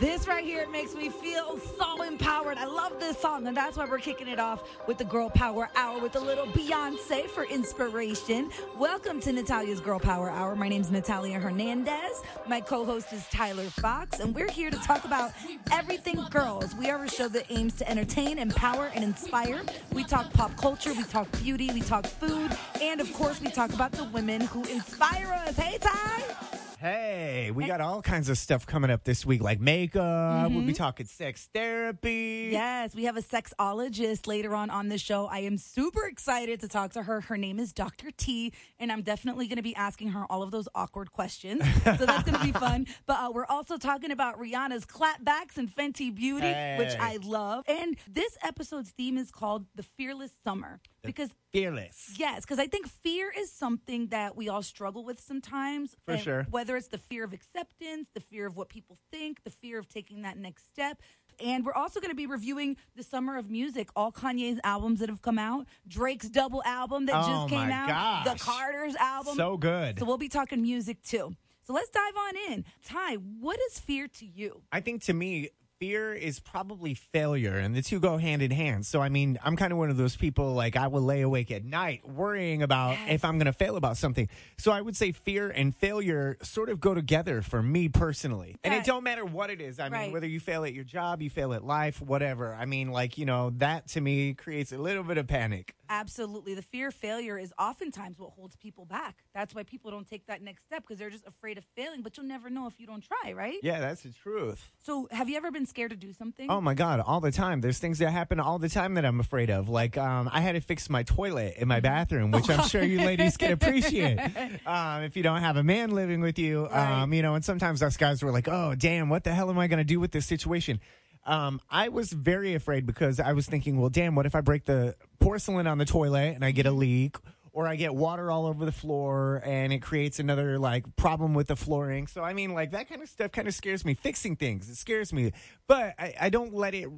This right here makes me feel so empowered. I love this song, and that's why we're kicking it off with the Girl Power Hour with a little Beyonce for inspiration. Welcome to Natalia's Girl Power Hour. My name is Natalia Hernandez. My co host is Tyler Fox, and we're here to talk about everything girls. We are a show that aims to entertain, empower, and inspire. We talk pop culture, we talk beauty, we talk food, and of course, we talk about the women who inspire us. Hey, Ty! Hey, we got all kinds of stuff coming up this week, like makeup. We'll be talking sex therapy. Yes, we have a sexologist later on on the show. I am super excited to talk to her. Her name is Dr. T, and I'm definitely going to be asking her all of those awkward questions. So that's going to be fun. But uh, we're also talking about Rihanna's clapbacks and Fenty Beauty, which I love. And this episode's theme is called The Fearless Summer because Fearless. Yes, because I think fear is something that we all struggle with sometimes. For sure. Whether it's the fear of acceptance, the fear of what people think, the fear of taking that next step. And we're also going to be reviewing the summer of music, all Kanye's albums that have come out, Drake's double album that Oh, just came my out, the. Carter's album. So good. So we'll be talking music too. So let's dive on in. Ty, what is fear to you? I think to me, fear is probably failure, and the two go hand in hand. So, I mean, I'm kind of one of those people, like, I will lay awake at night worrying about Yes. if I'm going to fail about something. So, I would say fear and failure sort of go together for me personally. And it don't matter what it is. I Right. mean, whether you fail at your job, you fail at life, whatever. I mean, like, you know, that to me creates a little bit of panic. Absolutely. The fear of failure is oftentimes what holds people back. That's why people don't take that next step because they're just afraid of failing, but you'll never know if you don't try, right? Yeah, that's the truth. So, have you ever been scared to do something? Oh my god, all the time. There's things that happen all the time that I'm afraid of. Like um, I had to fix my toilet in my bathroom, which I'm sure you ladies can appreciate. Um, if you don't have a man living with you, Right. um, you know, and sometimes us guys were like, "Oh, damn, what the hell am I going to do with this situation?" Um, I was very afraid because I was thinking, "Well, damn, what if I break the porcelain on the toilet and I get a leak?" Or I get water all over the floor and it creates another like problem with the flooring. So I mean, like that kind of stuff kind of scares me. Fixing things, it scares me. But I, I don't let it.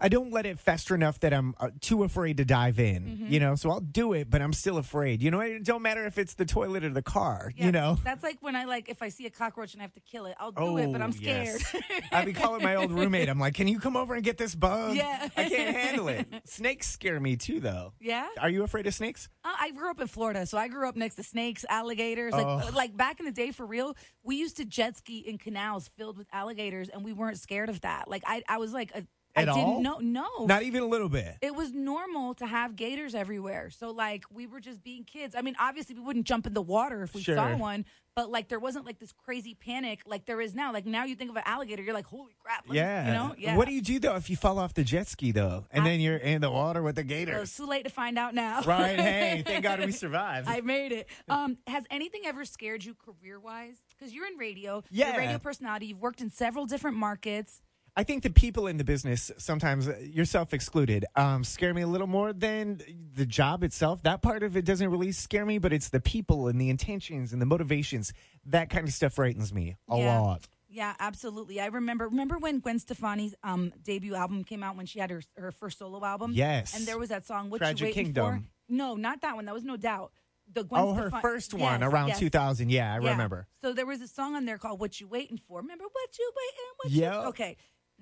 I don't let it fester enough that I'm uh, too afraid to dive in. Mm-hmm. You know, so I'll do it, but I'm still afraid. You know, it don't matter if it's the toilet or the car. Yeah, You know. That's like when I like if I see a cockroach and I have to kill it, I'll do it, but I'm scared. Oh, yes. I'd be calling my old roommate. I'm like, "Can you come over and get this bug?" Yeah. I can't handle it. Snakes scare me too, though. yeah. Are you afraid of snakes? Uh, I grew up in Florida, so I grew up next to snakes, alligators. Like, Oh. like back in the day, for real, we used to jet ski in canals filled with alligators, and we weren't scared of that. Like, I, I was like, a, I At didn't all? know, no, Not even a little bit. it was normal to have gators everywhere. So like we were just being kids. I mean, obviously we wouldn't jump in the water if we saw one, but like there wasn't like this crazy panic like there is now. Like now you think of an alligator, you're like, holy crap. let me-" yeah. You know? Yeah. What do you do though if you fall off the jet ski though, and I- then you're in the water with the Well, gators? it's too late to find out now. right. Hey, thank God we survived. I made it. Um, has anything ever scared you career wise? Because you're in radio. Yeah. You're a radio personality. You've worked in several different markets. I think the people in the business, sometimes uh, yourself excluded, um, scare me a little more than the job itself. That part of it doesn't really scare me, but it's the people and the intentions and the motivations. That kind of stuff frightens me a Yeah. lot. Yeah, absolutely. I remember remember when Gwen Stefani's um, debut album came out when she had her her first solo album. Yes. And there was that song, "What Tragic You Waiting Kingdom. For." No, not that one. That was no doubt. The Gwen oh, her first one Yes, around yes. 2000. Yeah, I Yeah. remember. So there was a song on there called "What You Waiting For." Remember what you waiting? What Yep. you? Okay,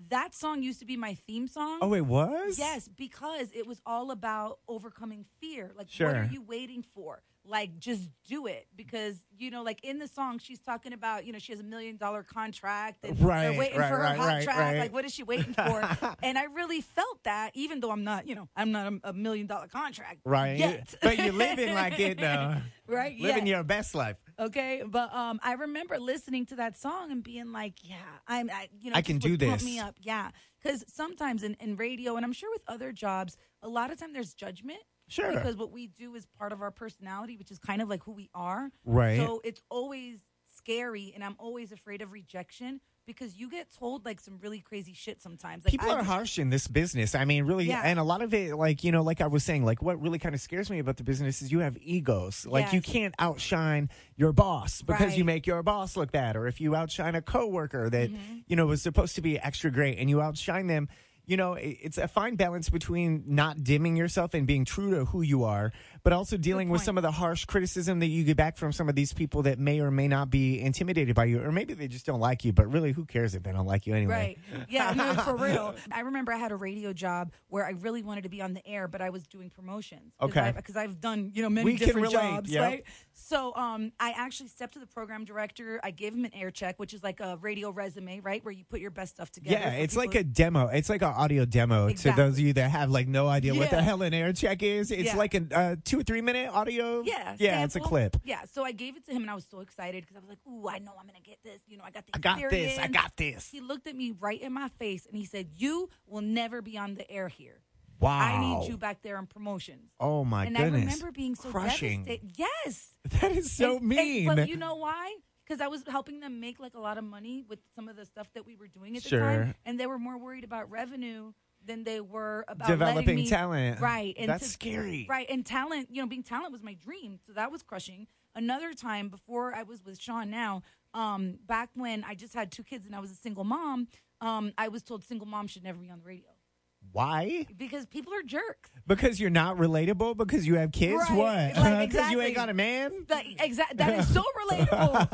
that song used to be my theme song. Oh, it was? Yes, because it was all about overcoming fear. Like, what are you waiting for? Like, just do it. Because, you know, like in the song, she's talking about, you know, she has a million dollar contract and Right, they're waiting right, for her right, hot right, track. right. Like, what is she waiting for? and I really felt that, even though I'm not, you know, I'm not a, a million dollar contract. Right. Yet. But you're living like it, though. right? Living Yet. your best life. Okay, but um, I remember listening to that song and being like, "Yeah, I'm, I, you know, I can do this. Me up, yeah, because sometimes in, in radio, and I'm sure with other jobs, a lot of time there's judgment. Sure. Because what we do is part of our personality, which is kind of like who we are. Right. So it's always scary, and I'm always afraid of rejection because you get told like some really crazy shit sometimes. Like, People I are harsh in this business. I mean, really, Yeah. and a lot of it, like you know, like I was saying, like what really kind of scares me about the business is you have egos. Like you can't outshine your boss because you make your boss look bad, or if you outshine a coworker that Mm-hmm. you know was supposed to be extra great and you outshine them. you know, it's a fine balance between not dimming yourself and being true to who you are, but also dealing with some of the harsh criticism that you get back from some of these people that may or may not be intimidated by you, or maybe they just don't like you. But really, who cares if they don't like you anyway? Right. Yeah, no, for real. I remember I had a radio job where I really wanted to be on the air, but I was doing promotions. Okay. Because I've done, you know, many We different jobs, yep. right? So um, I actually stepped to the program director. I gave him an air check, which is like a radio resume, right? Where you put your best stuff together. Yeah, it's like a demo. It's like an audio demo to those of you that have like no idea what the hell an air check is. It's Yeah. like a uh, two or three minute audio. Yeah, yeah, it's a clip. Yeah, so I gave it to him, and I was so excited because I was like, "Ooh, I know I'm gonna get this. You know, I got the I got this. I got this. He looked at me right in my face, and he said, "You will never be on the air here. Wow. I need you back there in promotions." Oh my and goodness. And I remember being so crushing. devastated. Yes. That is so And- and- mean. but you know why? Because I was helping them make like a lot of money with some of the stuff that we were doing at the Sure. time, and they were more worried about revenue than they were about Developing me- talent. Right, and That's to- scary. Right, and talent. You know, being talent was my dream, so that was crushing. Another time before I was with Sean, now, um, back when I just had two kids and I was a single mom, um, I was told single mom should never be on the radio Why? because people are jerks. Because you're not relatable? Because you have kids? Right, What? like, Because you ain't got a man? That exact that is so relatable.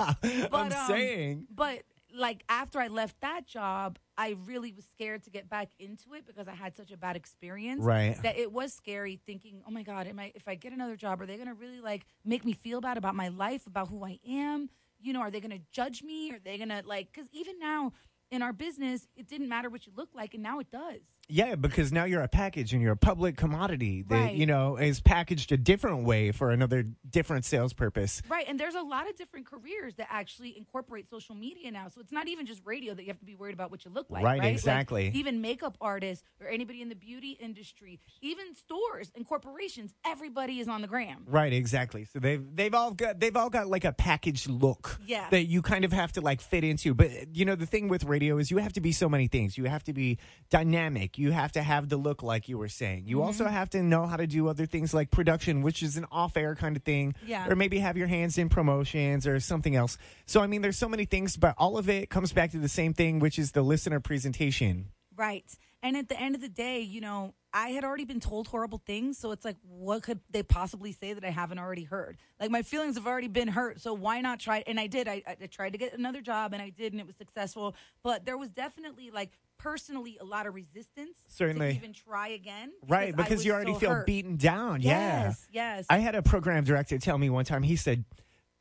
But, I'm um, saying. But like after I left that job, I really was scared to get back into it because I had such a bad experience. Right. That it was scary thinking, oh my God, am I if I get another job, are they gonna really like make me feel bad about my life, about who I am? You know, are they gonna judge me? Are they gonna like because even now in our business, it didn't matter what you look like, and now it does. Yeah, because now you're a package and you're a public commodity that, Right. you know, is packaged a different way for another different sales purpose. Right, and there's a lot of different careers that actually incorporate social media now. So it's not even just radio that you have to be worried about what you look like. Right, Right, Like, exactly. even makeup artists or anybody in the beauty industry, even stores and corporations, everybody is on the gram. Right, exactly. So they've they've all got they've all got like a packaged look Yeah. that you kind of have to like fit into. But you know, the thing with radio is you have to be so many things. You have to be dynamic. You have to have the look like you were saying. You Mm-hmm. also have to know how to do other things like production, which is an off-air kind of thing. Yeah. Or maybe have your hands in promotions or something else. So I mean there's so many things, but all of it comes back to the same thing, which is the listener presentation. Right. And at the end of the day, you know, I had already been told horrible things. So it's like, what could they possibly say that I haven't already heard? Like, my feelings have already been hurt. So why not try? And I did. I, I tried to get another job and I did, and it was successful. But there was definitely, like, personally, a lot of resistance Certainly. to even try again. Right, because you already so feel hurt. beaten down. Yeah. Yes, yes. I had a program director tell me one time, he said,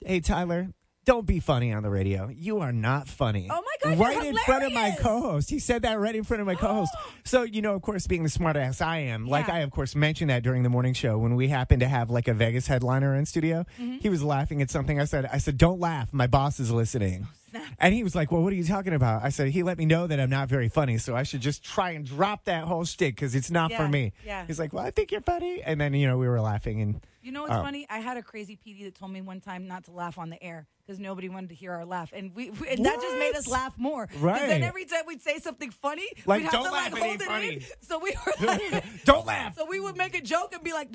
Hey, Tyler, don't be funny on the radio. You are not funny. Oh my God, Right in front of my co host. He said that right in front of my co host. so, you know, of course, being the smart ass I am, like I, of course, mentioned that during the morning show when we happened to have like a Vegas headliner in studio. Mm-hmm. He was laughing at something I said. I said, Don't laugh. My boss is listening. And he was like, Well, what are you talking about? I said, He let me know that I'm not very funny, so I should just try and drop that whole shtick because it's not for Yeah, me. yeah. He's like, Well, I think you're funny. And then, you know, we were laughing and You know what's Oh. funny? I had a crazy PD that told me one time not to laugh on the air because nobody wanted to hear our laugh, and we, we and that just made us What? laugh more. 'Cause Right. And then every time we'd say something funny, Like, we'd have don't to laugh, like hold ain't it funny. in. So we were like, don't laugh. so we would make a joke and be like.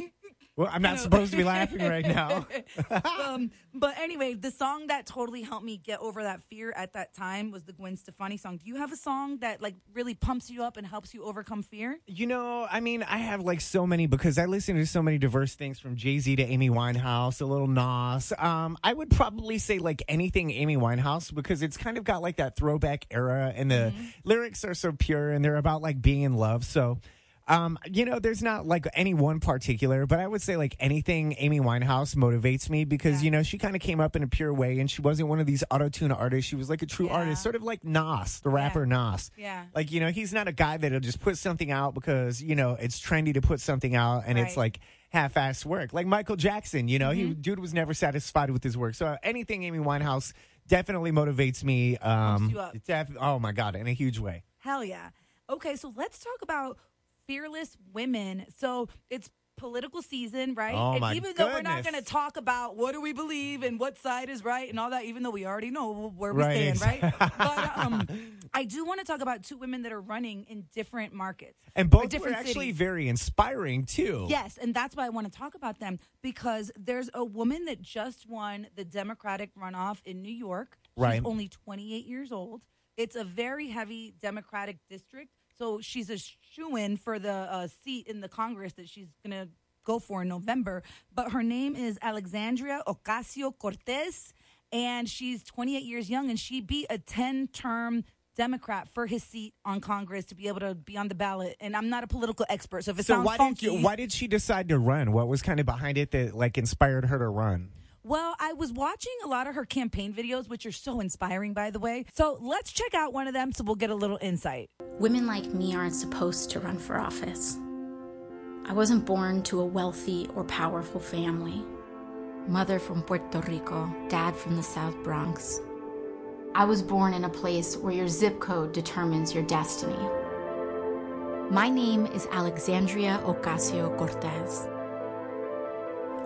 Well, I'm not know. supposed to be laughing right now. um, but anyway, the song that totally helped me get over that fear at that time was the Gwen Stefani song. Do you have a song that like really pumps you up and helps you overcome fear? You know, I mean, I have like so many because I listen to so many diverse things from Jay Z to Amy Winehouse, a little Nas. Um, I would probably say like anything Amy Winehouse because it's kind of got like that throwback era, and the lyrics are so pure and they're about like being in love. So. Um, you know, there's not like any one particular, but I would say like anything Amy Winehouse motivates me because Yeah. you know she kind of came up in a pure way, and she wasn't one of these auto tune artists. She was like a true Yeah. artist, sort of like Nas, the rapper Nas. Yeah. Like, you know, he's not a guy that'll just put something out because, you know, it's trendy to put something out and it's like half assed work. Like Michael Jackson, you know, he dude was never satisfied with his work. So anything Amy Winehouse definitely motivates me. Um you up. def- oh my God, in a huge way. Hell yeah. Okay, so let's talk about fearless women. So it's political season, right? Oh, and even though we're not going to talk about what do we believe and what side is right and all that, even though we already know where we Right, stand, right? But um, I do want to talk about two women that are running in different markets. And both different actually cities. very inspiring too. Yes, and that's why I want to talk about them because there's a woman that just won the Democratic runoff in New York. She's Right. only 28 years old. It's a very heavy Democratic district. So she's a shoo in for the uh, seat in the Congress that she's going to go for in November. But her name is Alexandria Ocasio Cortez, and she's 28 years young, and she beat a 10 term Democrat for his seat on Congress to be able to be on the ballot. And I'm not a political expert, so if it So sounds why funky, did you, why did she decide to run? What was kind of behind it that like inspired her to run? Well, I was watching a lot of her campaign videos, which are so inspiring, by the way. So let's check out one of them so we'll get a little insight. Women like me aren't supposed to run for office. I wasn't born to a wealthy or powerful family. Mother from Puerto Rico, dad from the South Bronx. I was born in a place where your zip code determines your destiny. My name is Alexandria Ocasio Cortez.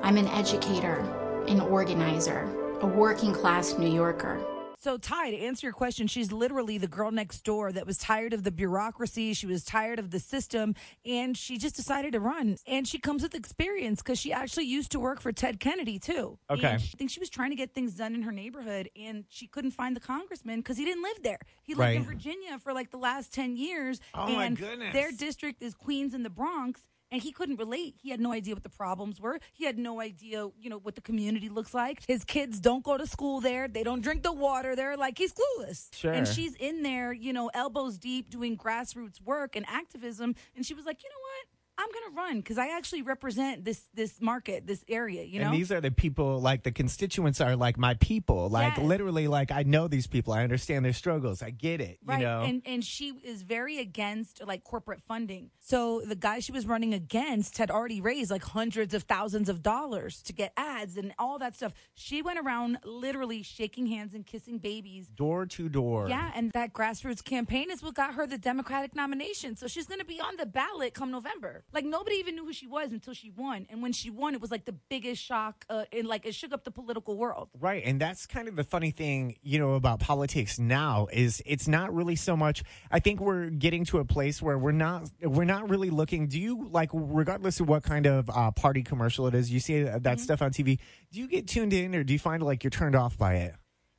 I'm an educator, an organizer, a working class New Yorker. So, Ty, to answer your question, she's literally the girl next door that was tired of the bureaucracy. She was tired of the system, and she just decided to run. And she comes with experience because she actually used to work for Ted Kennedy, too. Okay. And I think she was trying to get things done in her neighborhood, and she couldn't find the congressman because he didn't live there. He lived in Virginia for like the last 10 years. Oh, my and goodness. Their district is Queens and the Bronx. And he couldn't relate. He had no idea what the problems were. He had no idea, you know, what the community looks like. His kids don't go to school there. They don't drink the water there. Like he's clueless. Sure. And she's in there, you know, elbows deep doing grassroots work and activism. And she was like, you know what? I'm gonna run because I actually represent this this market, this area. You know, And these are the people, like the constituents are like my people. Like Yes. literally, like I know these people. I understand their struggles. I get it. Right. You know. And and she is very against like corporate funding. So the guy she was running against had already raised like hundreds of thousands of dollars to get ads and all that stuff. She went around literally shaking hands and kissing babies. door to door. Yeah, and that grassroots campaign is what got her the Democratic nomination. So she's going to be on the ballot come November. Like nobody even knew who she was until she won, and when she won, it was like the biggest shock. Uh, and like it shook up the political world. Right. And that's kind of the funny thing, you know, about politics now is it's not really so much I think we're getting to a place where we're not we're not really looking do you like regardless of what kind of uh, party commercial it is, you see that Mm-hmm. stuff on TV, do you get tuned in or do you find like you're turned off by it?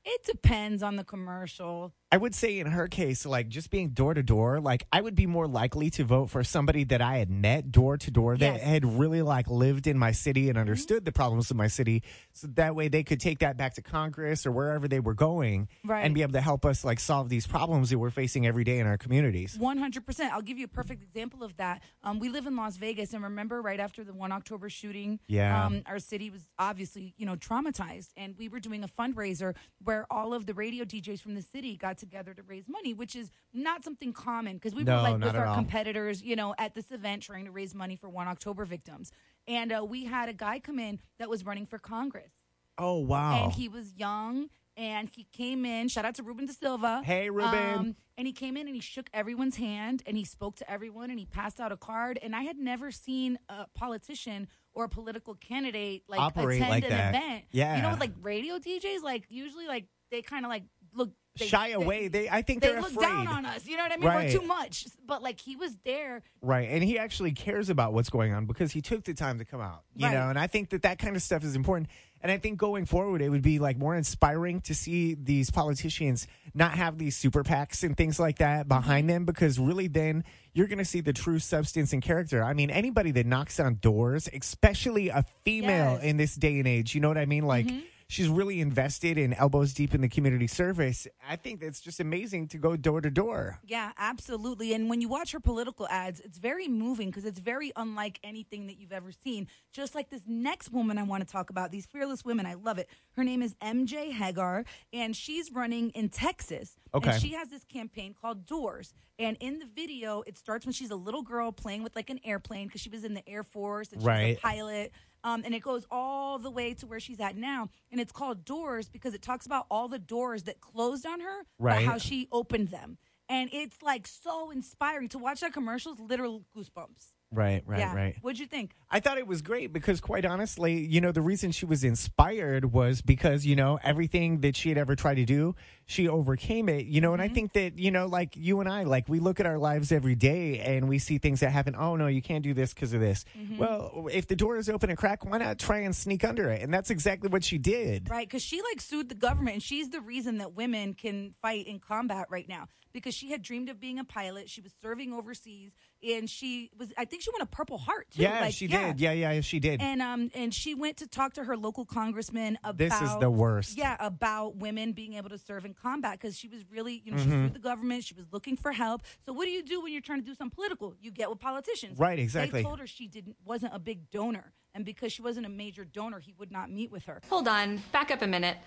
It depends on the commercial. I would say in her case, like just being door to door, like I would be more likely to vote for somebody that I had met door to door that Yes. had really like lived in my city and understood the problems of my city. So that way they could take that back to Congress or wherever they were going Right. and be able to help us like solve these problems that we're facing every day in our communities. 100%. I'll give you a perfect example of that. Um, we live in Las Vegas, and remember right after the 1 October shooting, Yeah. um, our city was obviously, you know, traumatized. And we were doing a fundraiser where all of the radio DJs from the city got together to raise money, which is not something common because we No, were like with our all. competitors, you know, at this event trying to raise money for 1 October victims. And uh, we had a guy come in that was running for Congress. Oh wow. And he was young and he came in. Shout out to Ruben De Silva. Hey, Ruben. Um, and he came in and he shook everyone's hand and he spoke to everyone and he passed out a card. And I had never seen a politician or a political candidate like Operate attend like an that. event. Yeah. You know, with, like radio DJs, like usually like they kind of like look they, Shy away. They I think They they're look afraid. down on us. You know what I mean? Right. We're too much. But like he was there. Right. And he actually cares about what's going on because he took the time to come out, you Right. know, and I think that that kind of stuff is important. And I think going forward, it would be like more inspiring to see these politicians not have these super PACs and things like that mm-hmm. behind them because really then you're going to see the true substance and character. I mean, anybody that knocks on doors, especially a female Yes. in this day and age, you know what I mean? Like, mm-hmm. She's really invested in elbows deep in the community service. I think that's just amazing to go door to door. Yeah, absolutely. And when you watch her political ads, it's very moving because it's very unlike anything that you've ever seen. Just like this next woman I want to talk about, these fearless women, I love it. Her name is MJ Hegar, and she's running in Texas. Okay. And she has this campaign called Doors. And in the video, it starts when she's a little girl playing with like an airplane because she was in the Air Force and she's Right. a pilot. Um, and it goes all the way to where she's at now. And it's called Doors because it talks about all the doors that closed on her, Right. but how she opened them. And it's like so inspiring to watch that commercial. Is literal goosebumps. Right, right, yeah. right. What'd you think? I thought it was great because, quite honestly, you know, the reason she was inspired was because, you know, everything that she had ever tried to do, she overcame it, you know, and I Mm-hmm. think that, you know, like you and I, like we look at our lives every day and we see things that happen. Oh, no, you can't do this because of this. Mm-hmm. Well, if the door is open a crack, why not try and sneak under it? And that's exactly what she did. Right, because she like sued the government, and she's the reason that women can fight in combat right now. Because she had dreamed of being a pilot, she was serving overseas, and she was—I think she won a Purple Heart too. Yeah, Like, she did. Yeah, yeah, she did. And um, and she went to talk to her local congressman about This is the worst. Yeah, about women being able to serve in combat because she was really, you know, Mm-hmm. she sued the government. She was looking for help. So what do you do when you're trying to do something political? You get with politicians. Right, exactly. They told her she didn't wasn't a big donor, and because she wasn't a major donor, he would not meet with her. Hold on, back up a minute.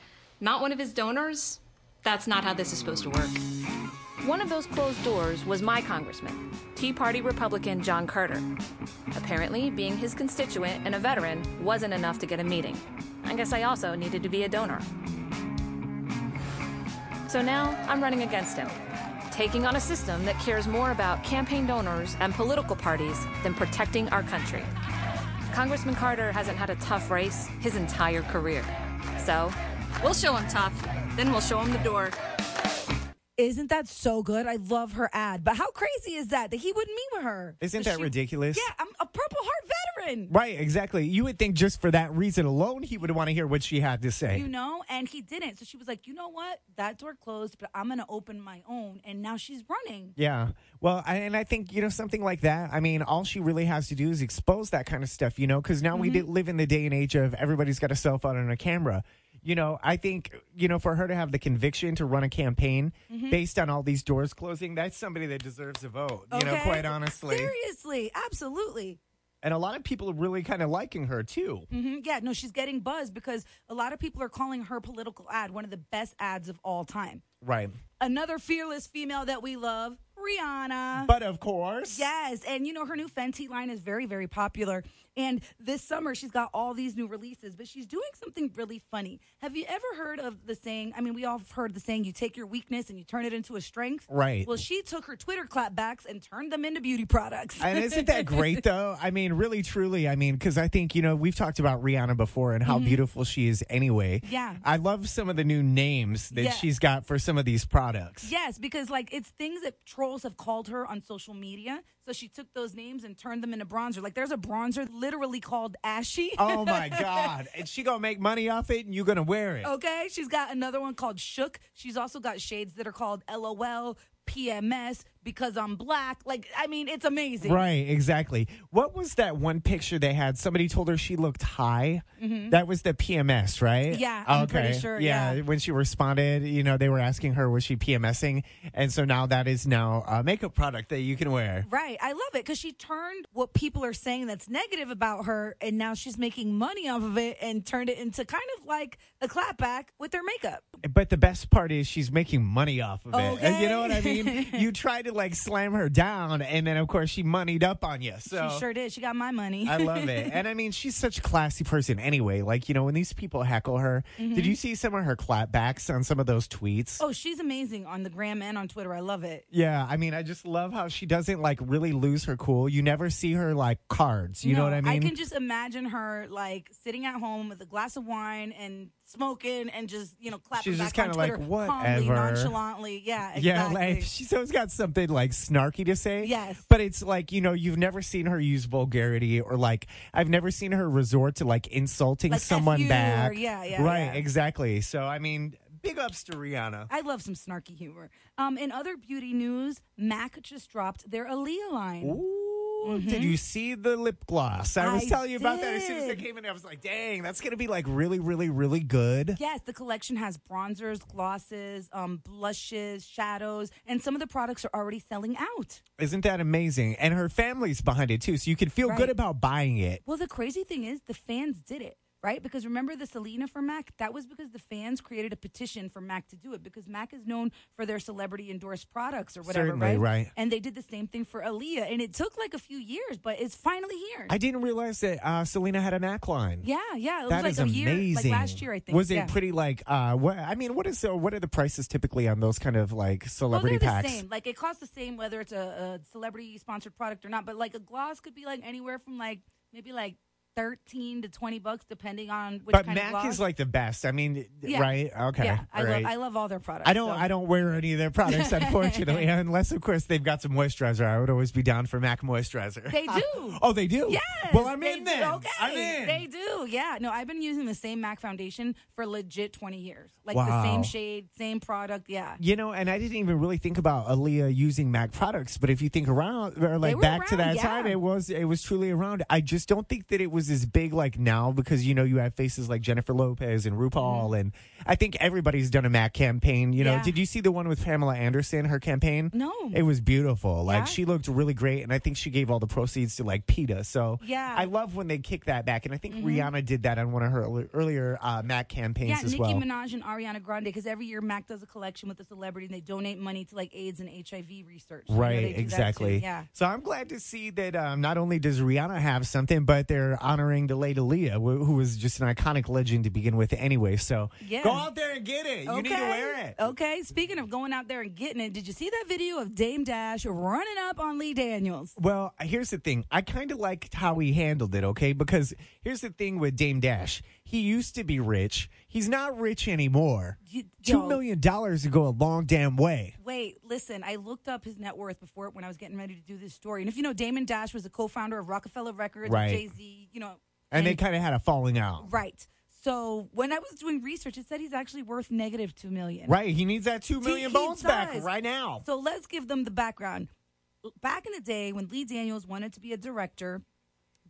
Not one of his donors? That's not how this is supposed to work. One of those closed doors was my congressman, Tea Party Republican John Carter. Apparently, being his constituent and a veteran wasn't enough to get a meeting. I guess I also needed to be a donor. So now I'm running against him, taking on a system that cares more about campaign donors and political parties than protecting our country. Congressman Carter hasn't had a tough race his entire career. So, we'll show him tough, then we'll show him the door. Isn't that so good? I love her ad. But how crazy is that that he wouldn't meet with her? Isn't that she- ridiculous? Yeah, I'm a Purple Heart veteran. Right, exactly. You would think just for that reason alone, he would want to hear what she had to say. You know, and he didn't. So she was like, you know what? That door closed, but I'm going to open my own. And now she's running. Yeah. Well, I, and I think, you know, something like that, I mean, all she really has to do is expose that kind of stuff, you know, because now we Mm-hmm. did live in the day and age of everybody's got a cell phone and a camera. You know, I think, you know, for her to have the conviction to run a campaign Mm-hmm. based on all these doors closing, that's somebody that deserves a vote, you know, quite honestly. Seriously, absolutely. And a lot of people are really kind of liking her, too. hmm Yeah, no, she's getting buzz because a lot of people are calling her political ad one of the best ads of all time. Right. Another fearless female that we love, Rihanna. But of course. Yes, and you know her new Fenty line is very, very popular. And this summer she's got all these new releases, but she's doing something really funny. Have you ever heard of the saying? I mean, we all have heard the saying: "You take your weakness and you turn it into a strength." Right. Well, she took her Twitter clapbacks and turned them into beauty products. And isn't that great, though? I mean, really, truly. I mean, because I think, you know, we've talked about Rihanna before and how beautiful she is anyway. Mm-hmm. Yeah. I love some of the new names that Yeah. she's got for some of these products. Yes, because like it's things that trolls have called her on social media. So she took those names and turned them into bronzer. Like there's a bronzer literally called Ashy. Oh, my God. And she to make money off it and you to wear it. Okay, she's got another one called Shook. She's also got shades that are called LOL, PMS, because I'm black. Like, I mean, it's amazing. Right, exactly. What was that one picture they had? Somebody told her she looked high. That was the PMS, right? Mm-hmm. Yeah, I'm pretty sure, yeah. when she responded, you know, they were asking her was she PMSing, and so now that is now a makeup product that you can wear. Right. I love it because she turned what people are saying that's negative about her, and now she's making money off of it and turned it into kind of like a clapback with her makeup. But the best part is she's making money off of it. Okay. You know what I mean? you try to like slam her down, and then of course she moneyed up on you. So she sure did. She got my money. I love it. And I mean, she's such a classy person anyway. Like, you know, when these people heckle her, mm-hmm. did you see some of her clapbacks on some of those tweets? oh, she's amazing on the gram and on Twitter. I love it. Yeah, I mean, I just love how she doesn't like really lose her cool. You never see her like cards. You know what I mean? I can just imagine her like sitting at home with a glass of wine and smoking and just you know clapping She's back just on kinda like, Twitter calmly, "Whatever." nonchalantly. Yeah, exactly. Yeah, like she's always got something like snarky to say. Yes. But it's like, you know, you've never seen her use vulgarity or like I've never seen her resort to like insulting Like, someone you back. or- yeah, yeah, Right, yeah. exactly. So I mean, big ups to Rihanna. I love some snarky humor. Um, in other beauty news, MAC just dropped their Aaliyah line. Ooh, did you see the lip gloss? I was Mm-hmm. I telling you about that as soon as it came in. I was like, dang, that's going to be like really, really, really good. Yes, the collection has bronzers, glosses, um, blushes, shadows, and some of the products are already selling out. Isn't that amazing? And her family's behind it too, so you can feel Right. good about buying it. Well, the crazy thing is, the fans did it, right? Because remember the Selena for Mac? That was because the fans created a petition for Mac to do it because Mac is known for their celebrity endorsed products or whatever, Certainly, right? right. And they did the same thing for Aaliyah, and it took like a few years, but it's finally here. I didn't realize that uh, Selena had a Mac line. yeah, yeah. It was like is a year, amazing. like last year, I think. Was it pretty like? Uh, what I mean, what is the, what are the prices typically on those kind of like celebrity they're the packs? same. Like it costs the same whether it's a, a celebrity sponsored product or not. But like a gloss could be like anywhere from like maybe like thirteen to twenty bucks, depending on which But kind Mac of gloss. is like the best. I mean, Yeah. right? Okay. yeah, I all love. I love all their products. I don't. so. I don't wear any of their products, unfortunately, unless of course they've got some moisturizer. I would always be down for Mac moisturizer. They do. oh, they do. Yes. Well, I'm in then. Okay. I'm in. They do. Yeah. No, I've been using the same MAC foundation for legit 20 years. Like Wow. the same shade, same product. Yeah. You know, and I didn't even really think about Aaliyah using Mac products, but if you think around or like back to that yeah. time, it was it was truly around. I just don't think that it was as big like now because you know you have faces like Jennifer Lopez and RuPaul, and I think everybody's done a Mac campaign. You know, Mm-hmm. Yeah. did you see the one with Pamela Anderson? Her campaign? No. it was beautiful. Like Yeah? she looked really great, and I think she gave all the proceeds to like PETA. So Yeah. I love when they kick that back, and I think Rihanna did that on one of her earlier uh, Mac campaigns Yeah, as Nicki well. Minaj and Ariana Grande, because every year Mac does a collection with a celebrity and they donate money to like AIDS and HIV research. You know, Right, that too. exactly. Yeah. So I'm glad to see that um, not only does Rihanna have something, but they're honoring the late Aaliyah, wh- who was just an iconic legend to begin with anyway. So Yeah. go out there and get it. You need to wear it. Okay. Speaking of going out there and getting it, did you see that video of Dame Dash running up on Lee Daniels? Well, here's the thing. I kind of liked how he handled it, okay? Because here's the thing with Dame Dash. He used to be rich. He's not rich anymore. You- Two yo. million dollars to go a long damn way. Wait, listen. I looked up his net worth before when I was getting ready to do this story. And if you know, Damon Dash was a co-founder of Roc-A-Fella Records, Right. Jay Z. You know, And, they kind of had a falling out. right. So when I was doing research, it said he's actually worth negative two million. Right. He needs that two million He- million he bones back right now. So let's give them the background. Back in the day when Lee Daniels wanted to be a director,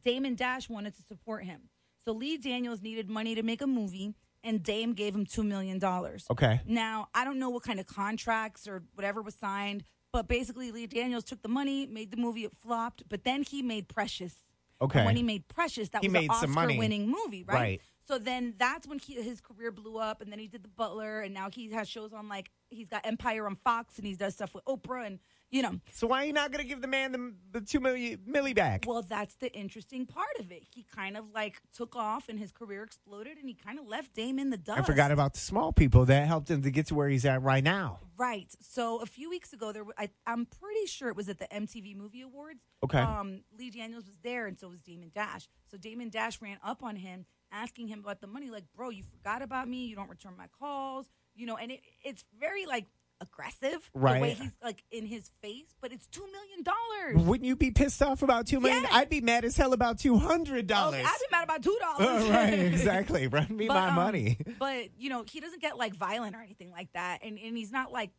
Damon Dash wanted to support him. So Lee Daniels needed money to make a movie, and Dame gave him $2 million. Okay. Now, I don't know what kind of contracts or whatever was signed, but basically, Lee Daniels took the money, made the movie, it flopped, but then he made Precious. Okay. And when he made Precious, that He was made an. Oscar winning movie, right? Right. So then that's when he, his career blew up, and then he did The Butler, and now he has shows on like he's got Empire on Fox, and he does stuff with Oprah, and you know. So why are you not going to give the man the, the two million milli back? Well, that's the interesting part of it. He kind of like took off, and his career exploded, and he kind of left Dame in the dust. I forgot about the small people that helped him to get to where he's at right now. Right. So a few weeks ago, there I, am pretty sure it was at the MTV Movie Awards. Okay. Um, Lee Daniels was there, and so was Damon Dash. So Damon Dash ran up on him, asking him about the money. Like, bro, you forgot about me. You don't return my calls. You know, and it, it's very like aggressive Right. the way he's like in his face. But it's two million dollars. Wouldn't you be pissed off about two million? Yes. I'd be mad as hell about two hundred dollars. I'd be mad about two dollars. right, exactly. Run me But, my um, money. But you know, he doesn't get like violent or anything like that, and and he's not like.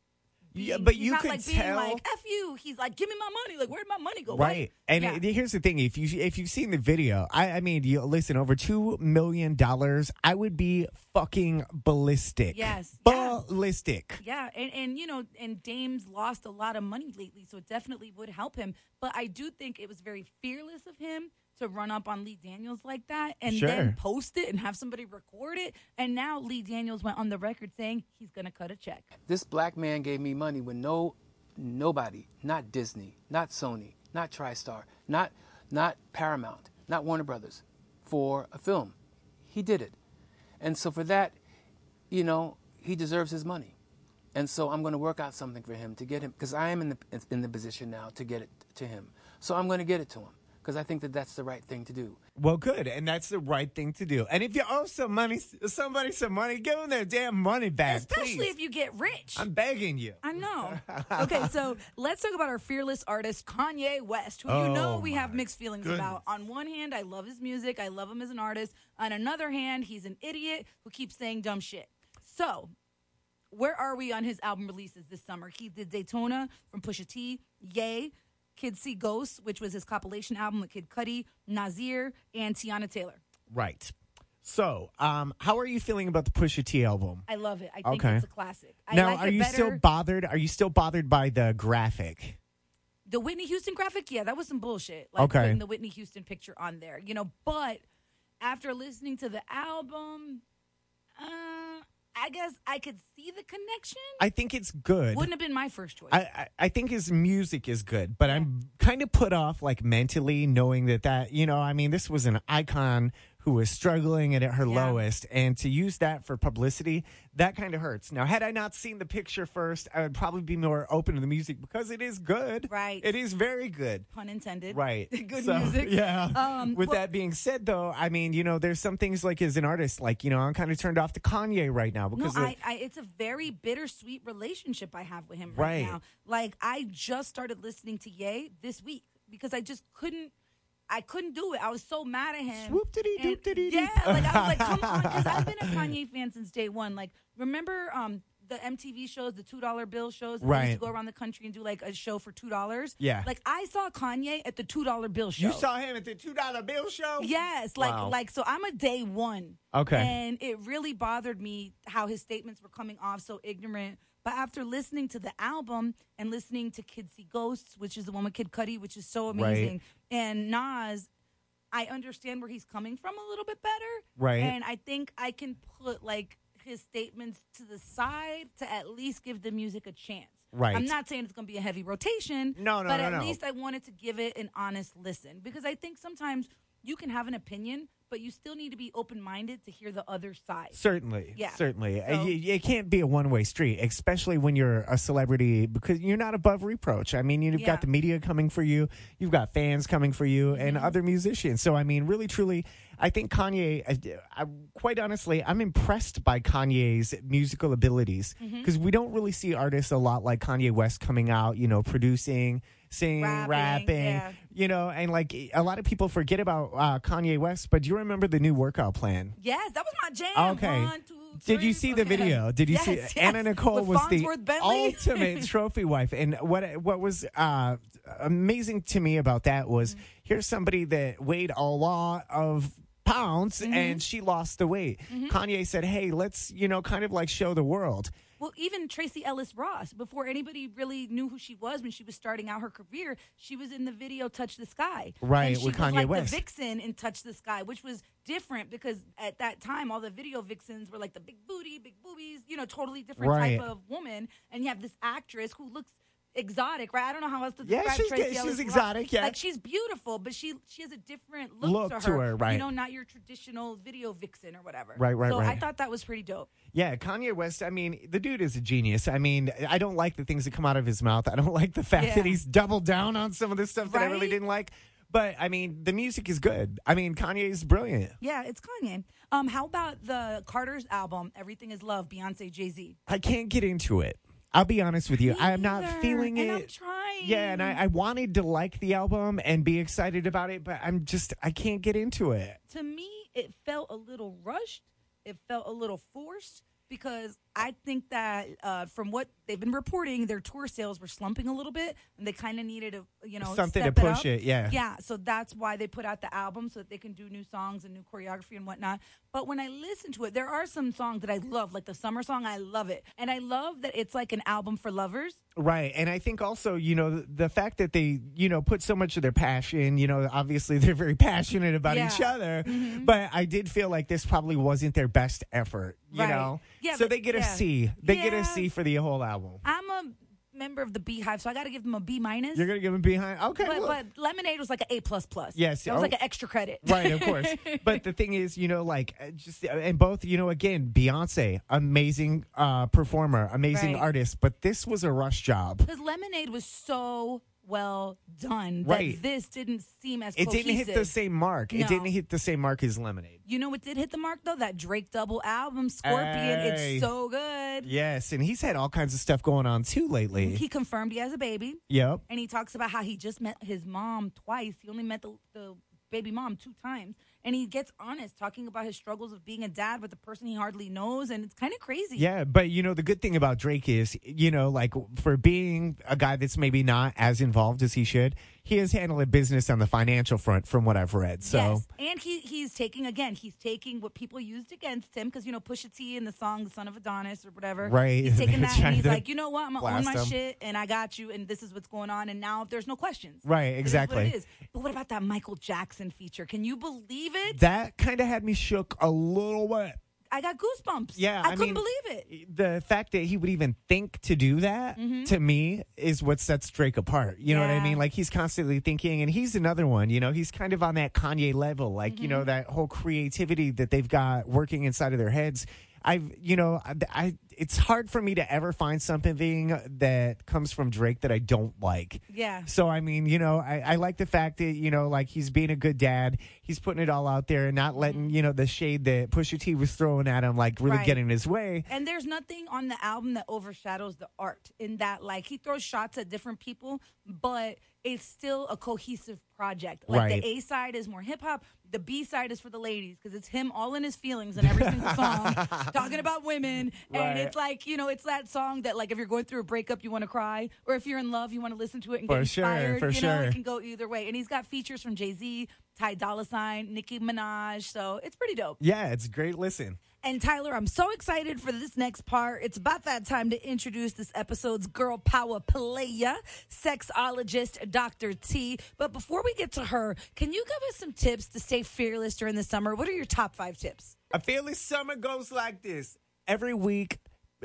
Yeah, but he's you not, could like, being tell- like "f you." He's like, "Give me my money." Like, where'd my money go? Right, and Yeah. it- here's the thing: if you if you've seen the video, I, I mean, you listen, over two million dollars, I would be fucking ballistic. Yes, yeah. ballistic. Yeah, and, and you know, and Dame's lost a lot of money lately, so it definitely would help him. But I do think it was very fearless of him to run up on Lee Daniels like that and Sure. then post it and have somebody record it. And now Lee Daniels went on the record saying he's going to cut a check. This black man gave me money when no nobody, not Disney, not Sony, not TriStar, not not Paramount, not Warner Brothers, for a film. He did it. And so for that, you know, he deserves his money. And so I'm going to work out something for him to get him because I am in the in the position now to get it to him. So I'm going to get it to him because I think that that's the right thing to do. Well, good, and that's the right thing to do. And if you owe some money, somebody some money, give them their damn money back, Especially please. if you get rich. I'm begging you. I know. Okay, so let's talk about our fearless artist, Kanye West, who you Oh, know we have mixed feelings about. On one hand, I love his music, I love him as an artist. On another hand, he's an idiot who keeps saying dumb shit. So, where are we on his album releases this summer? He did Daytona from Pusha T, Ye, Kids See Ghosts, which was his compilation album with Kid Cudi, Nasir, and Teyana Taylor. Right. So, um, how are you feeling about the Pusha T album? I love it. I think Okay. it's a classic. I now, like are it you still bothered? Are you still bothered by the graphic? The Whitney Houston graphic, yeah, that was some bullshit. Like Okay. putting the Whitney Houston picture on there, you know. But after listening to the album, uh, I guess I could see the connection. I think it's good. Wouldn't have been my first choice. I, I I think his music is good, but I'm kind of put off like mentally knowing that that you know I mean this was an icon who was struggling and at her Yeah. lowest. And to use that for publicity, that kind of hurts. Now, had I not seen the picture first, I would probably be more open to the music because it is good. Right. It is very good. Pun intended. Right. Good So, music. Yeah. Um, With well- that being said, though, I mean, you know, there's some things like as an artist, like, you know, I'm kind of turned off to Kanye right now No, because of- I, I, it's a very bittersweet relationship I have with him right, Right. now. Like I just started listening to Ye this week because I just couldn't. I couldn't do it. I was so mad at him. Swoop-diddy And- doop-diddy Yeah, doop. like I was like, come on, because I've been a Kanye fan since day one. Like, remember um the MTV shows, the two dollar bill shows? They used Right. to go around the country and do like a show for two dollars. Yeah. Like I saw Kanye at the two dollar bill show. you saw him at the $2 bill show? Yes, like Wow. like so I'm a day one. Okay. And it really bothered me how his statements were coming off so ignorant. But after listening to the album and listening to Kids See Ghosts, which is the one with Kid Cudi, which is so amazing, and Nas, I understand where he's coming from a little bit better. Right. And I think I can put like his statements to the side to at least give the music a chance. Right. I'm not saying it's going to be a heavy rotation. No, no, But no, at no. least I wanted to give it an honest listen because I think sometimes you can have an opinion, but you still need to be open minded to hear the other side. Certainly, Yeah. certainly. So- you- it can't be a one-way street, especially when you're a celebrity, because you're not above reproach. I mean, you've Yeah. got the media coming for you, you've got fans coming for you, and Mm-hmm. other musicians. So, I mean, really, truly, I think Kanye. I, I, quite honestly, I'm impressed by Kanye's musical abilities Mm-hmm. because we don't really see artists a lot like Kanye West coming out, you know, producing. Singing, Rapping, rapping, yeah. you know, and like a lot of people forget about uh, Kanye West, but do you remember the new workout plan? Yes, that was my jam. Okay. One, two, Did you see the video? Did you Yes, see yes. Anna Nicole With was the Bentley? ultimate trophy wife, and what what was uh, amazing to me about that was Mm-hmm. here's somebody that weighed a lot of pounds Mm-hmm. and she lost the weight. Kanye said, "Hey, let's you know kind of like show the world." Well, even Tracee Ellis Ross, before anybody really knew who she was when she was starting out her career, she was in the video "Touch the Sky." Right, and she with was Kanye like West. the vixen in "Touch the Sky," which was different because at that time all the video vixens were like the big booty, big boobies, you know, totally different Right. type of woman. And you have this actress who looks exotic, right? I don't know how else to Yeah, describe she's Tracee good. She's exotic, yeah. like she's beautiful, but she she has a different look, Look to, to her, her, right. You know, not your traditional video vixen or whatever. Right, right, so I thought that was pretty dope. Yeah, Kanye West. I mean, the dude is a genius. I mean, I don't like the things that come out of his mouth. I don't like the fact Yeah. that he's doubled down on some of this stuff that I really didn't like. But I mean, the music is good. I mean, Kanye is brilliant. Yeah, it's Kanye. Um, how about the Carter's album, Everything Is Love, Beyonce, Jay Z? I can't get into it. I'll be honest with you. Me I am not neither, feeling it. I'm trying. Yeah, and I, I wanted to like the album and be excited about it, but I'm just I can't get into it. To me, it felt a little rushed. It felt a little forced because I think that uh, from what they've been reporting, their tour sales were slumping a little bit, and they kind of needed a you know Something to push up. it, yeah. yeah. So that's why they put out the album so that they can do new songs and new choreography and whatnot. But when I listen to it, there are some songs that I love, like the summer song. I love it, and I love that it's like an album for lovers. Right. And I think also, you know, the, fact that they, you know, put so much of their passion, you know, obviously they're very passionate about Yeah. each other, but I did feel like this probably wasn't their best effort, you Right. know? Yeah, so but- they get a yeah. C. They get a C for the whole album. I'm a member of the Beehive, so I got to give them a B minus. You're going to give them behind? Okay. But, but Lemonade was like an A plus plus. Yes, it was oh. like an extra credit. right, of course. But the thing is, you know, like uh, just uh, and both, you know, again, Beyonce, amazing uh performer, amazing Right. artist, but this was a rush job. Because Lemonade was so well done that Right. this didn't seem as It didn't hit the same mark. It didn't hit the same mark as Lemonade. You know what did hit the mark though? That Drake double album, Scorpion. Hey. It's so good. Yes, and he's had all kinds of stuff going on too lately. He confirmed he has a baby, yep. and he talks about how he just met his mom twice. He only met the, the baby mom two times, and he gets honest, talking about his struggles of being a dad with a person he hardly knows, and it's kind of crazy. Yeah, but you know the good thing about Drake is, you know, like for being a guy that's maybe not as involved as he should, he is handling business on the financial front from what I've read. So Yes, and he he's taking again. He's taking what people used against him because you know Pusha T in the song "The Son of Adonis" or whatever. Right. He's taking that and he's like, you know what? I'm gonna own my him. shit, and I got you, and this is what's going on. And now there's no questions. Right, what exactly. it is. But what about that Michael Jackson feature? Can you believe it? that kind of had me shook a little bit. I got goosebumps. Yeah, I, I couldn't mean, believe it. the fact that he would even think to do that Mm-hmm. to me is what sets Drake apart. You know what I mean? Like he's constantly thinking, and he's another one. You know, he's kind of on that Kanye level. Like you know Mm-hmm. that whole creativity that they've got working inside of their heads. I've you know I, I it's hard for me to ever find something that comes from Drake that I don't like. Yeah. So I mean, you know, I, I like the fact that you know, like he's being a good dad. He's putting it all out there and not letting mm-hmm. you know the shade that Pusha T was throwing at him, like really Right. getting in his way. And there's nothing on the album that overshadows the art in that like he throws shots at different people, but it's still a cohesive project. Like Right. the A side is more hip hop, the B side is for the ladies because it's him all in his feelings in every single song, talking about women. Right. And it's like, you know, it's that song that like if you're going through a breakup, you want to cry, or if you're in love, you want to listen to it and For get sure, inspired. for you know, sure. it can go either way. And he's got features from Jay Z, Ty Dolla Sign, Nicki Minaj, so it's pretty dope. Yeah, it's great listen. And Tyler, I'm so excited for this next part. It's about that time to introduce this episode's girl power player, sexologist Dr. T. But before we get to her, can you give us some tips to stay fearless during the summer? What are your top five tips? A fearless summer goes like this. Every week,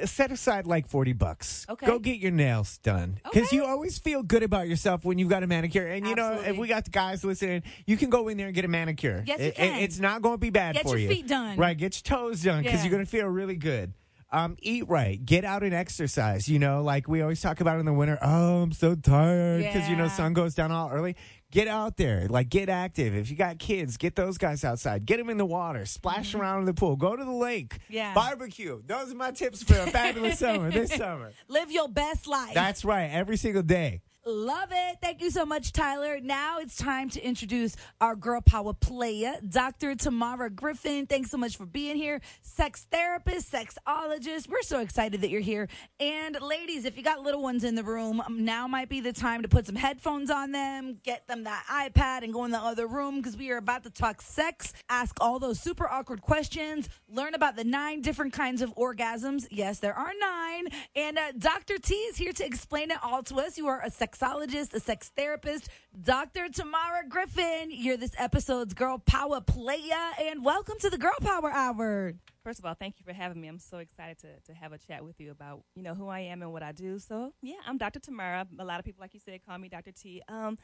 set aside like 40 bucks. Okay. Go get your nails done. Because Okay. you always feel good about yourself when you've got a manicure. And you know, if we got the guys listening, you can go in there and get a manicure. Yes, you It- it- can. it's not going to be bad Get for you. Get your feet done. Right. Get your toes done because Yeah. you're going to feel really good. Um, eat right. Get out and exercise. You know, like we always talk about in the winter. Oh, I'm so tired because you know sun goes down all early. Get out there, like get active. If you got kids, get those guys outside. Get them in the water. Splash around in the pool. Go to the lake. Mm-hmm. Yeah. Barbecue. Those are my tips for a fabulous summer this summer. Live your best life. That's right. Every single day. Love it. Thank you so much, Tyler. Now it's time to introduce our girl power player, Dr. Tamara Griffin. Thanks so much for being here. Sex therapist, sexologist. We're so excited that you're here. And ladies, if you got little ones in the room, um, now might be the time to put some headphones on them, get them that iPad, and go in the other room because we are about to talk sex, ask all those super awkward questions, learn about the nine different kinds of orgasms. Yes, there are nine. And uh, Dr. T is here to explain it all to us. You are a sexologist, a sex therapist. Dr. Tamara Griffin, you're this episode's Girl Power player, and welcome to the Girl Power Hour. First of all, thank you for having me. I'm so excited to, to have a chat with you about, you know, who I am and what I do. So, yeah, I'm Dr. Tamara. A lot of people, like you said, call me Dr. T. Um,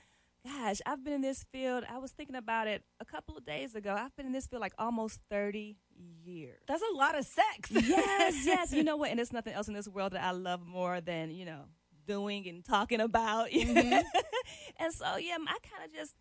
gosh, I've been in this field. I was thinking about it a couple of days ago. I've been in this field like almost 30 years. That's a lot of sex. yes, yes. You know what? And there's nothing else in this world that I love more than, you know, doing and talking about. Mm-hmm. and so, yeah, I kind of just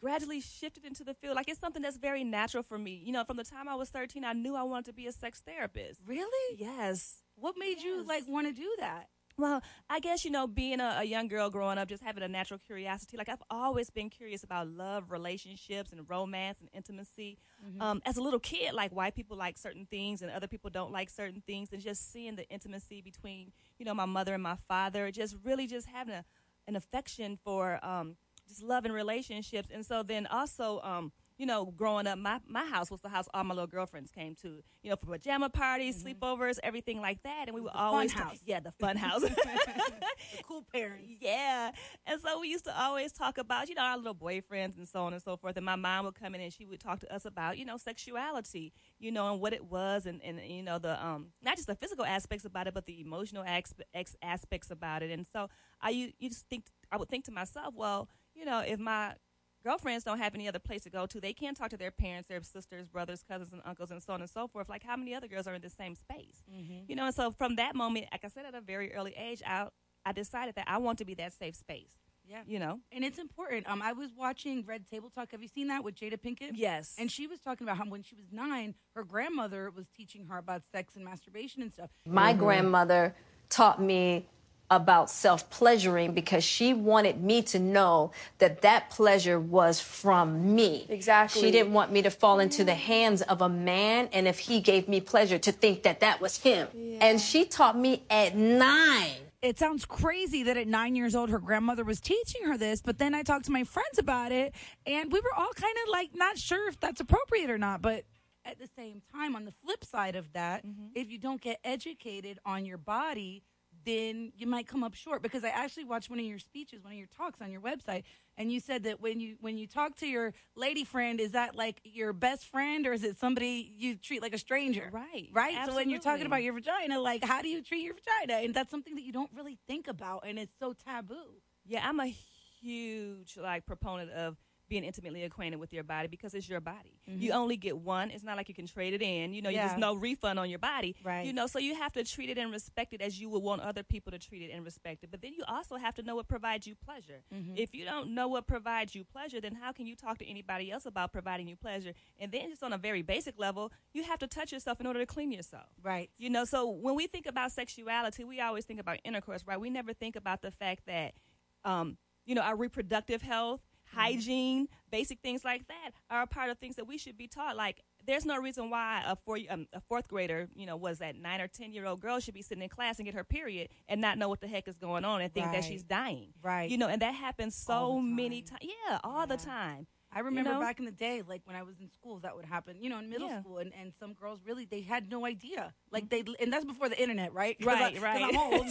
gradually shifted into the field. Like it's something that's very natural for me. You know, from the time I was 13, I knew I wanted to be a sex therapist. Really? Yes. What made you like want to do that? Well, I guess, you know, being a, a young girl growing up, just having a natural curiosity. Like, I've always been curious about love, relationships, and romance and intimacy. Um, as a little kid, like, white people like certain things and other people don't like certain things. And just seeing the intimacy between, you know, my mother and my father, just really just having a, an affection for um, just love and relationships. And so then also, um, you know, growing up, my, my house was the house all my little girlfriends came to, you know, for pajama parties, sleepovers, everything like that. And we would always, ta- house. yeah, the fun house. The cool parents. yeah. And so we used to always talk about, you know, our little boyfriends and so on and so forth. And my mom would come in and she would talk to us about, you know, sexuality, you know, and what it was and, and you know, the, um, not just the physical aspects about it, but the emotional aspects about it. And so I, you, you just think, I would think to myself, well, you know, if my girlfriends don't have any other place to go to, they can't talk to their parents, their sisters, brothers, cousins, and uncles, and so on and so forth. Like, how many other girls are in the same space? You know, and so from that moment, like I said, at a very early age, I, I decided that I want to be that safe space. Yeah. You know? And it's important. Um, I was watching Red Table Talk. Have you seen that with Jada Pinkett? Yes. And she was talking about how when she was nine, her grandmother was teaching her about sex and masturbation and stuff. My grandmother taught me about self pleasuring because she wanted me to know that that pleasure was from me. Exactly. She didn't want me to fall into the hands of a man and if he gave me pleasure to think that that was him. Yeah. And she taught me at nine. It sounds crazy that at nine years old, her grandmother was teaching her this, but then I talked to my friends about it, and we were all kind of like not sure if that's appropriate or not. But at the same time, on the flip side of that, mm-hmm. if you don't get educated on your body, then you might come up short. Because I actually watched one of your speeches, one of your talks on your website, and you said that when you when you talk to your lady friend, is that like your best friend or is it somebody you treat like a stranger? Right. Right. So when you're talking about your vagina, like how do you treat your vagina? And that's something that you don't really think about, and it's so taboo. Yeah, I'm a huge like proponent of being intimately acquainted with your body because it's your body. You only get one. It's not like you can trade it in. You know, Yeah. there's no refund on your body. Right. You know, so you have to treat it and respect it as you would want other people to treat it and respect it. But then you also have to know what provides you pleasure. If you don't know what provides you pleasure, then how can you talk to anybody else about providing you pleasure? And then just on a very basic level, you have to touch yourself in order to clean yourself. Right. You know, so when we think about sexuality, we always think about intercourse, right? We never think about the fact that, um, you know, our reproductive health, hygiene, basic things like that are a part of things that we should be taught. Like, there's no reason why a four, um, a fourth grader, you know, was that nine or ten year old girl should be sitting in class and get her period and not know what the heck is going on and think Right. that she's dying. Right. You know, and that happens so many times. Yeah, all the time. I remember know? back in the day, like when I was in school, that would happen. You know, in middle Yeah. school, and, and some girls really they had no idea. Like they, and that's before the internet, right? Right, I, right. I'm old.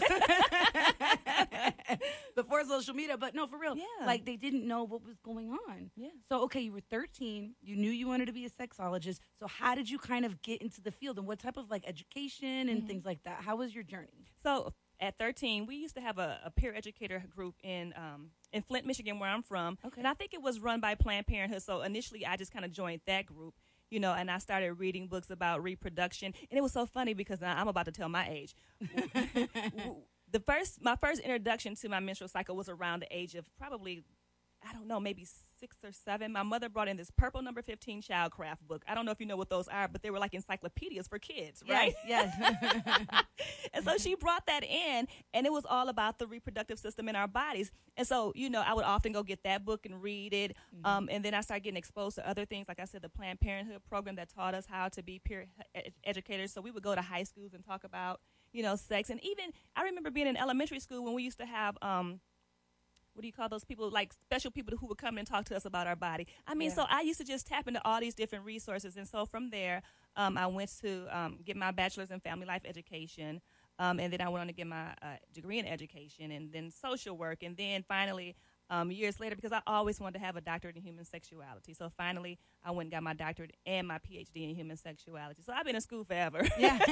before social media, but no, for real. Yeah. Like they didn't know what was going on. Yeah. So okay, you were 13. You knew you wanted to be a sexologist. So how did you kind of get into the field, and what type of like education and things like that? How was your journey? So at 13, we used to have a, a peer educator group in um, in Flint, Michigan, where I'm from. Okay. And I think it was run by Planned Parenthood. So initially, I just kind of joined that group, you know, and I started reading books about reproduction. And it was so funny because now I'm about to tell my age. the first, my first introduction to my menstrual cycle was around the age of probably I don't know, maybe six or seven. My mother brought in this purple number 15 childcraft book. I don't know if you know what those are, but they were like encyclopedias for kids, right? Yes. yes. And so she brought that in, and it was all about the reproductive system in our bodies. And so, you know, I would often go get that book and read it. Um, and then I started getting exposed to other things. Like I said, the Planned Parenthood program that taught us how to be peer ed- educators. So we would go to high schools and talk about, you know, sex. And even I remember being in elementary school when we used to have. Um, what do you call those people like special people who would come and talk to us about our body i mean Yeah. so i used to just tap into all these different resources and so from there um, i went to um, get my bachelor's in family life education um, and then i went on to get my uh, degree in education and then social work and then finally um, years later because i always wanted to have a doctorate in human sexuality so finally i went and got my doctorate and my phd in human sexuality so i've been in school forever yeah.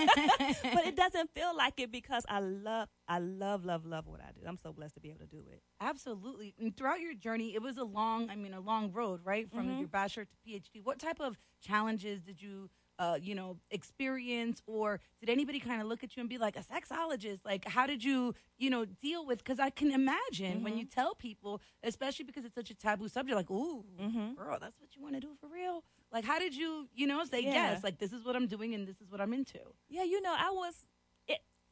but it doesn't feel like it because i love i love love love what i do i'm so blessed to be able to do it Absolutely. And throughout your journey, it was a long, I mean, a long road, right? From Mm-hmm. your bachelor to PhD. What type of challenges did you, uh, you know, experience, or did anybody kind of look at you and be like a sexologist? Like, how did you, you know, deal with? Because I can imagine when Mm-hmm. you tell people, especially because it's such a taboo subject, like, ooh, Mm-hmm. girl, that's what you want to do for real. Like, how did you, you know, say Yeah. yes? Like, this is what I'm doing and this is what I'm into. Yeah, you know, I was.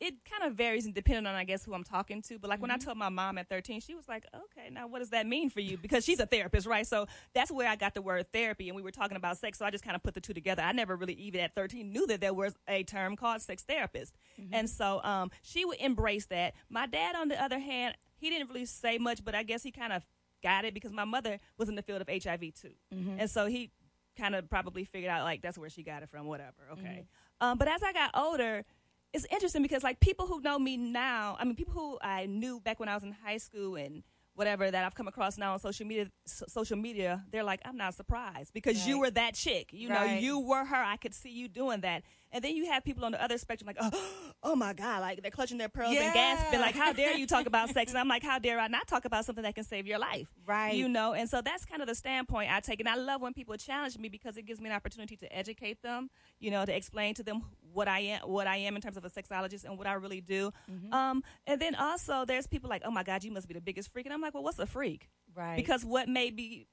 It kind of varies and depending on I guess who I'm talking to. But like when I told my mom at 13, she was like, "Okay, now what does that mean for you?" Because she's a therapist, right? So that's where I got the word therapy, and we were talking about sex. So I just kind of put the two together. I never really even at 13 knew that there was a term called sex therapist, and so um, she would embrace that. My dad, on the other hand, he didn't really say much, but I guess he kind of got it because my mother was in the field of HIV too, and so he kind of probably figured out like that's where she got it from, whatever. Okay, um, but as I got older, it's interesting because like people who know me now, I mean people who I knew back when I was in high school and whatever that I've come across now on social media, so, social media, they're like, I'm not surprised because you were that chick. You know, you were her. I could see you doing that. And then you have people on the other spectrum like, oh, oh my God, like they're clutching their pearls Yeah. and gasping, like, how dare you talk about sex? And I'm like, how dare I not talk about something that can save your life? Right. You know, and so that's kind of the standpoint I take. And I love when people challenge me because it gives me an opportunity to educate them, you know, to explain to them what I am, what I am in terms of a sexologist and what I really do. Mm-hmm. Um, and then also there's people like, oh my God, you must be the biggest freak. And I'm like, well, what's a freak? Right. Because what may be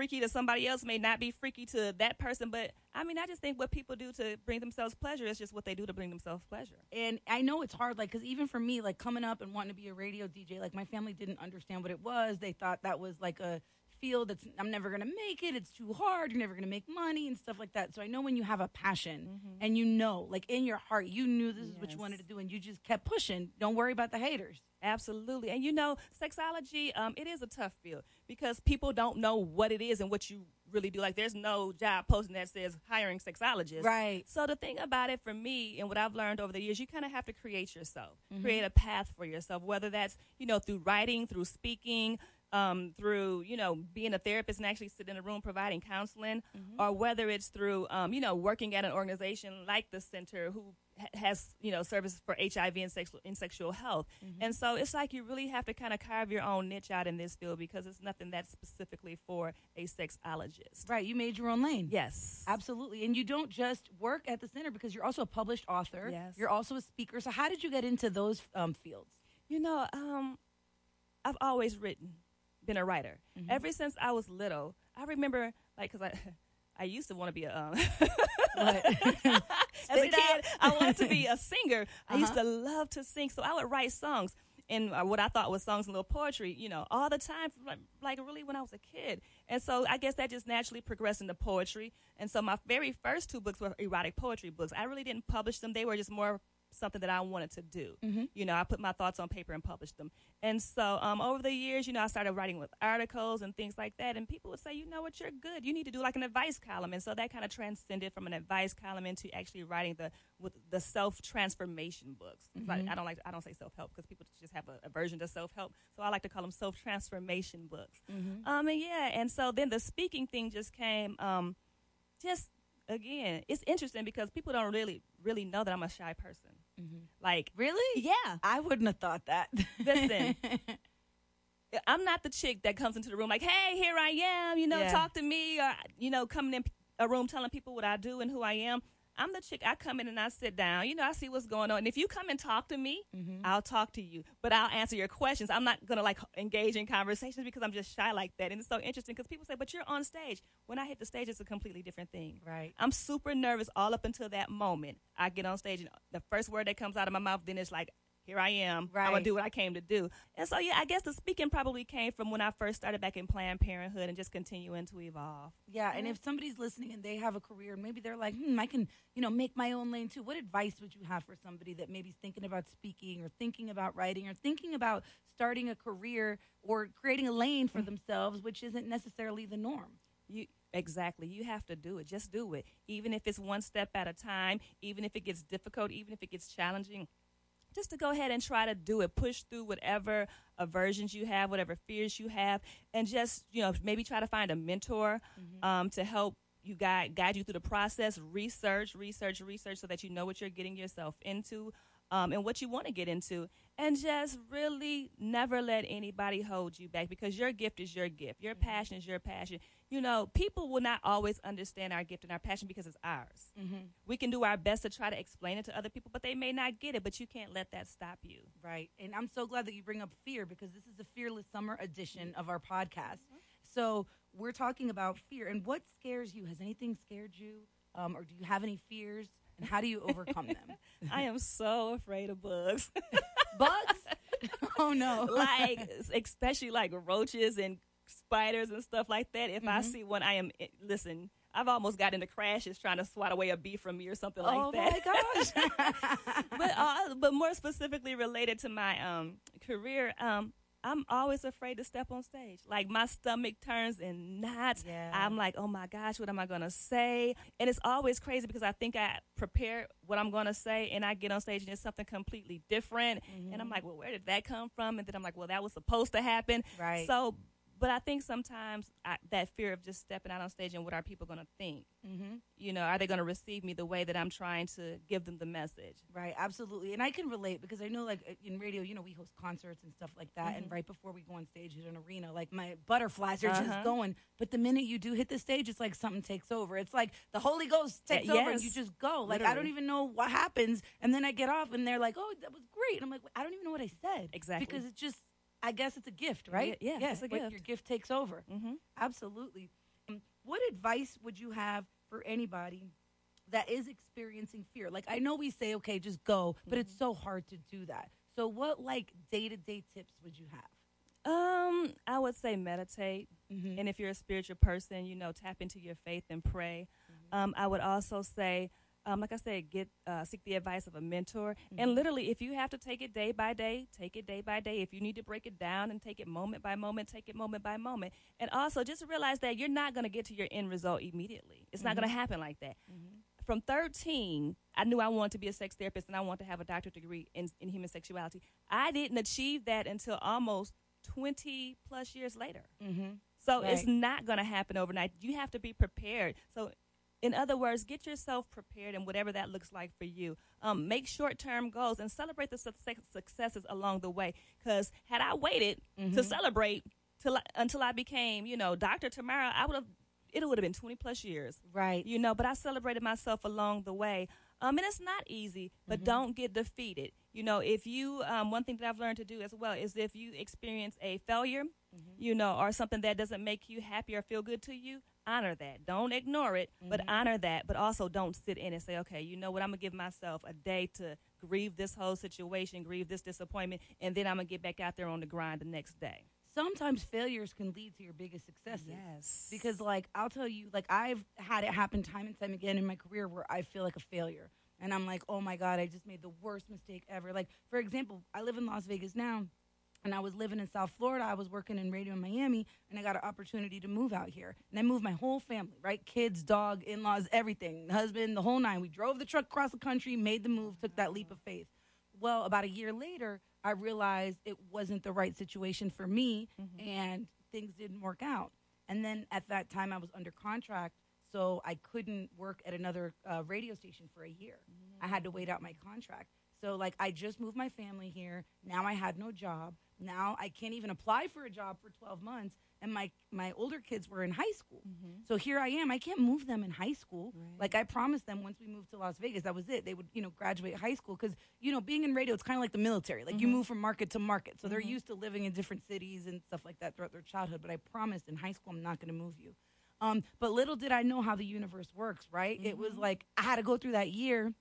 freaky to somebody else may not be freaky to that person. But I mean, I just think what people do to bring themselves pleasure is just what they do to bring themselves pleasure. and I know it's hard, like, because even for me, like coming up and wanting to be a radio DJ, like my family didn't understand what it was. They thought that was like a field that's I'm never gonna make it. It's too hard. You're never gonna make money and stuff like that. So I know when you have a passion and you know, like in your heart, you knew this is what you wanted to do, and you just kept pushing. Don't worry about the haters. Absolutely. And you know, sexology, um, it is a tough field because people don't know what it is and what you really do. Like, there's no job posting that says hiring sexologists. Right. So the thing about it for me and what I've learned over the years, you kind of have to create yourself, Mm-hmm. create a path for yourself, whether that's, you know, through writing, through speaking, um, through, you know, being a therapist and actually sitting in a room providing counseling, Mm-hmm. or whether it's through, um, you know, working at an organization like the center who ha- has, you know, services for HIV and sexual, and sexual health. Mm-hmm. And so it's like you really have to kind of carve your own niche out in this field because it's nothing that's specifically for a sexologist. Right. You made your own lane. Yes. Absolutely. And you don't just work at the center because you're also a published author. Yes. You're also a speaker. So how did you get into those um, fields? You know, um, I've always written, been a writer. Mm-hmm. Ever since I was little, I remember, like, because I, I used to want to be a, um, as a Spit it out. kid, I wanted to be a singer. I used Uh-huh. to love to sing, so I would write songs. And uh, what I thought was songs and little poetry, you know, all the time, like, like really when I was a kid. And so I guess that just naturally progressed into poetry. And so my very first two books were erotic poetry books. I really didn't publish them; they were just more something that I wanted to do. Mm-hmm. You know, I put my thoughts on paper and published them. And so um, over the years, you know, I started writing with articles and things like that. And people would say, you know what, you're good. You need to do like an advice column. And so that kind of transcended from an advice column into actually writing the with the self transformation books. Like, I don't like I don't say self help because people just have a aversion to self help. So I like to call them self transformation books. Um, and yeah, and so then the speaking thing just came. Um, just again, it's interesting because people don't really really know that I'm a shy person. Mm-hmm. Like really? yeah, I wouldn't have thought that. Listen. I'm not the chick that comes into the room like, "Hey, here I am," you know, Yeah. talk to me, or you know, coming in a room telling people what I do and who I am. I'm the chick. I come in and I sit down. You know, I see what's going on. And if you come and talk to me, mm-hmm. I'll talk to you, but I'll answer your questions. I'm not gonna like engage in conversations because I'm just shy like that. And it's so interesting because people say, "But you're on stage." When I hit the stage, it's a completely different thing. Right. I'm super nervous all up until that moment. I get on stage and the first word that comes out of my mouth, then it's like, here I am. Right. I'm gonna do what I came to do. And so yeah, I guess the speaking probably came from when I first started back in Planned Parenthood and just continuing to evolve. Yeah, and if somebody's listening and they have a career and maybe they're like, hmm, I can, you know, make my own lane too. What advice would you have for somebody that maybe's thinking about speaking or thinking about writing or thinking about starting a career or creating a lane for themselves, which isn't necessarily the norm? You exactly. You have to do it. Just do it. Even if it's one step at a time, even if it gets difficult, even if it gets challenging. Just to go ahead and try to do it. Push through whatever aversions you have, whatever fears you have, and just, you know, maybe try to find a mentor um, to help you guide guide you through the process. Research, research, research, so that you know what you're getting yourself into. Um, and what you want to get into, and just really never let anybody hold you back because your gift is your gift. Your passion is your passion. You know, people will not always understand our gift and our passion because it's ours. We can do our best to try to explain it to other people, but they may not get it. But you can't let that stop you. Right. And I'm so glad that you bring up fear because this is the Fearless Summer edition of our podcast. So we're talking about fear and what scares you. Has anything scared you? Um, or do you have any fears? And how do you overcome them? I am so afraid of bugs. Bugs? Oh no. like especially like roaches and spiders and stuff like that. If I see one, I am eh, listen. I've almost got into crashes trying to swat away a bee from me or something like that. oh my gosh. but uh, but more specifically related to my um career, um I'm always afraid to step on stage. Like my stomach turns in knots. Yeah. I'm like, oh my gosh, what am I gonna say? And it's always crazy because I think I prepare what I'm gonna say, and I get on stage and it's something completely different. Mm-hmm. And I'm like, well, where did that come from? And then I'm like, well, that was supposed to happen. Right. So. But I think sometimes I, that fear of just stepping out on stage and what are people going to think? mm-hmm. You know, are they going to receive me the way that I'm trying to give them the message? Right, absolutely. And I can relate because I know, like, uh, in radio, you know, we host concerts and stuff like that. And right before we go on stage at an arena, like, my butterflies are just Uh-huh. going. But the minute you do hit the stage, it's like something takes over. It's like the Holy Ghost takes Uh, over and you just go. Like, I don't even know what happens. And then I get off and they're like, oh, that was great. And I'm like, I don't even know what I said. Exactly. Because it's just, I guess it's a gift, right? Yeah, yeah, it's a gift. Your gift takes over. Mm-hmm. Absolutely. Um, What advice would you have for anybody that is experiencing fear? Like I know we say okay, just go, but it's so hard to do that. So what like day-to-day tips would you have? Um, I would say meditate, Mm-hmm. and if you're a spiritual person, you know, tap into your faith and pray. Um, I would also say um, like I said, get uh, seek the advice of a mentor. And literally, if you have to take it day by day, take it day by day. If you need to break it down and take it moment by moment, take it moment by moment. And also, just realize that you're not going to get to your end result immediately. It's not going to happen like that. From 13, I knew I wanted to be a sex therapist and I wanted to have a doctorate degree in, in human sexuality. I didn't achieve that until almost 20 plus years later. So it's not going to happen overnight. You have to be prepared. So, in other words, get yourself prepared and whatever that looks like for you. Um, make short term goals and celebrate the success- successes along the way. Because had I waited to celebrate till until I became, you know, Dr. Tamara, I would have. It would have been 20 plus years. Right. You know, but I celebrated myself along the way. Um, and it's not easy, but don't get defeated. You know, if you, um, one thing that I've learned to do as well is if you experience a failure, you know, or something that doesn't make you happy or feel good to you, honor that. Don't ignore it, but mm-hmm. honor that. But also don't sit in and say, okay, you know what, I'm going to give myself a day to grieve this whole situation, grieve this disappointment, and then I'm going to get back out there on the grind the next day. sometimes failures can lead to your biggest successes. Yes. Because like I'll tell you, like I've had it happen time and time again in my career where I feel like a failure. And I'm like, oh my God, I just made the worst mistake ever. Like, for example, I live in Las Vegas now and I was living in South Florida. I was working in radio in Miami and I got an opportunity to move out here. And I moved my whole family, right? Kids, dog, in laws, everything, husband, the whole nine. We drove the truck across the country, made the move, took that leap of faith. Well, about a year later, I realized it wasn't the right situation for me and things didn't work out. And then at that time, I was under contract, so I couldn't work at another uh, radio station for a year. I had to wait out my contract. So, like, I just moved my family here. Now I had no job. Now I can't even apply for a job for 12 months. And my, my older kids were in high school. Mm-hmm. So here I am. I can't move them in high school. Like I promised them once we moved to Las Vegas, that was it. They would, you know, graduate high school. Because, you know, being in radio, it's kind of like the military. Like you mm-hmm. move from market to market. So they're mm-hmm. used to living in different cities and stuff like that throughout their childhood. But I promised in high school, I'm not going to move you. Um, but little did I know how the universe works, right? It was like I had to go through that year.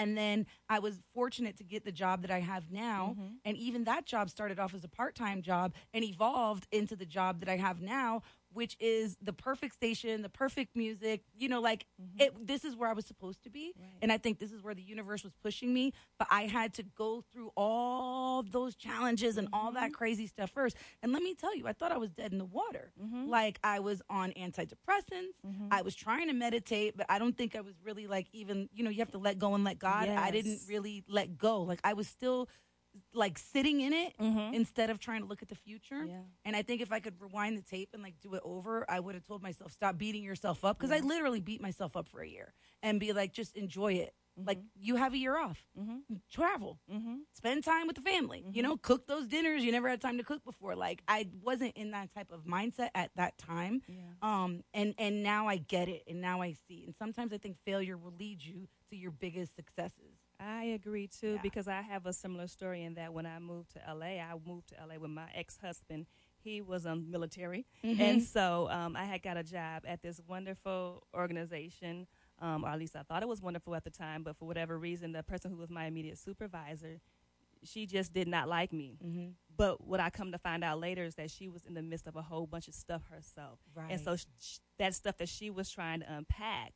And then I was fortunate to get the job that I have now. Mm-hmm. And even that job started off as a part time job and evolved into the job that I have now, which is the perfect station, the perfect music. You know, like mm-hmm. it, this is where I was supposed to be. And I think this is where the universe was pushing me. But I had to go through all those challenges and all that mm-hmm. crazy stuff first. And let me tell you, I thought I was dead in the water. Mm-hmm. Like I was on antidepressants. I was trying to meditate, but I don't think I was really like even, you know, you have to let go and let God. I didn't really let go. Like I was still like sitting in it mm-hmm. instead of trying to look at the future. Yeah. And I think if I could rewind the tape and like do it over, I would have told myself stop beating yourself up because I literally beat myself up for a year and be like just enjoy it. Like mm-hmm. you have a year off, mm-hmm. travel, spend time with the family. You know, cook those dinners you never had time to cook before. Like I wasn't in that type of mindset at that time. Um, and and now I get it, and now I see. And sometimes I think failure will lead you to your biggest successes. I agree too Yeah. because I have a similar story in that when I moved to LA, I moved to LA with my ex husband. He was um, military, and so um, I had got a job at this wonderful organization, um, or at least I thought it was wonderful at the time. But for whatever reason, the person who was my immediate supervisor, she just did not like me. But what I come to find out later is that she was in the midst of a whole bunch of stuff herself, and so that stuff that she was trying to unpack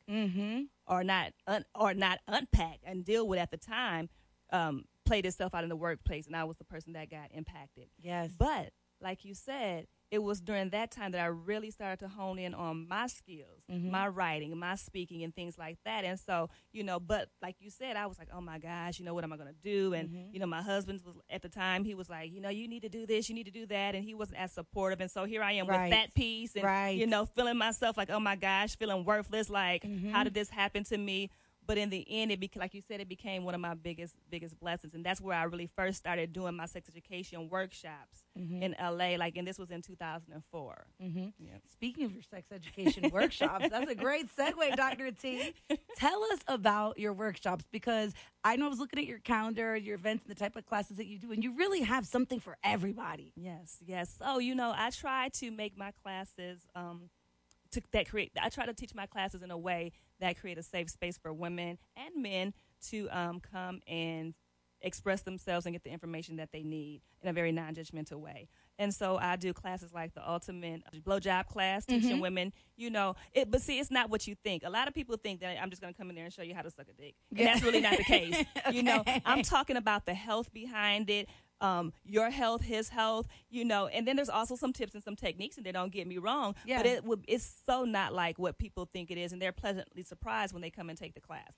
or not un- or not unpack and deal with at the time um, played itself out in the workplace, and I was the person that got impacted. Yes. But like you said, it was during that time that I really started to hone in on my skills, mm-hmm. my writing, my speaking, and things like that. And so, you know, but like you said, I was like, oh my gosh, you know, what am I going to do? And, mm-hmm. you know, my husband was at the time, he was like, you know, you need to do this, you need to do that. And he wasn't as supportive. And so here I am Right. with that piece and, Right. you know, feeling myself like, oh my gosh, feeling worthless. Like, mm-hmm. how did this happen to me? But in the end, it became, like you said, it became one of my biggest biggest blessings, and that's where I really first started doing my sex education workshops in LA. Like, and this was in 2004. Speaking of your sex education workshops, that's a great segue, Dr. T. Tell us about your workshops because I know I was looking at your calendar, your events, and the type of classes that you do, and you really have something for everybody. Yes, yes. So you know, I try to make my classes um, to, that create. I try to teach my classes in a way that create a safe space for women and men to um, come and express themselves and get the information that they need in a very non-judgmental way. And so I do classes like the ultimate blowjob class, teaching Mm-hmm. women, you know, it, but see, it's not what you think. A lot of people think that I'm just going to come in there and show you how to suck a dick. And Yeah. that's really not the case. You know, I'm talking about the health behind it. Um, your health, his health, you know, and then there's also some tips and some techniques, and they don't get me wrong, Yeah. but it would it's so not like what people think it is, and they're pleasantly surprised when they come and take the class.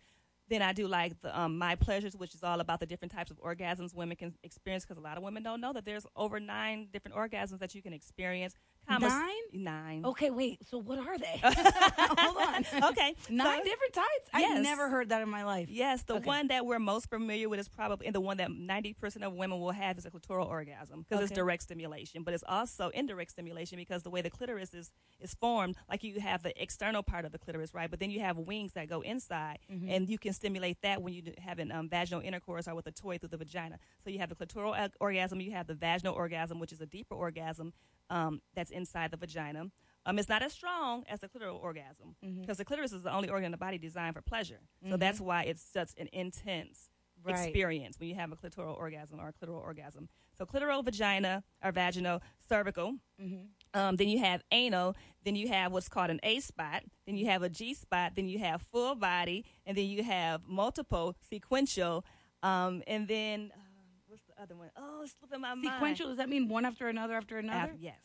Then I do like the um, My Pleasures, which is all about the different types of orgasms women can experience because a lot of women don't know that there's over nine different orgasms that you can experience. Kama- Nine? Nine. Okay, wait. So what are they? Hold on. Okay, Nine so- different types. I've never heard that in my life. Yes, the Okay. one that we're most familiar with is probably, and the one that 90% of women will have is a clitoral orgasm because it's direct stimulation, but it's also indirect stimulation because the way the clitoris is, is formed, like you have the external part of the clitoris, right? But then you have wings that go inside, Mm-hmm. and you can stimulate that when you do- having um, vaginal intercourse or with a toy through the vagina. So you have the clitoral uh, orgasm, you have the vaginal orgasm, which is a deeper orgasm um, that's inside the vagina. Um, it's not as strong as the clitoral orgasm Mm-hmm. because the clitoris is the only organ in the body designed for pleasure. So that's why it's such an intense Right. experience when you have a clitoral orgasm or a clitoral orgasm. So clitoral vagina or vaginal, cervical. Um, then you have anal. Then you have what's called an A spot. Then you have a G spot. Then you have full body, and then you have multiple sequential. Um, and then other one? Oh, it's slipping my mind. Sequential, does that mean one after another after another? Yes.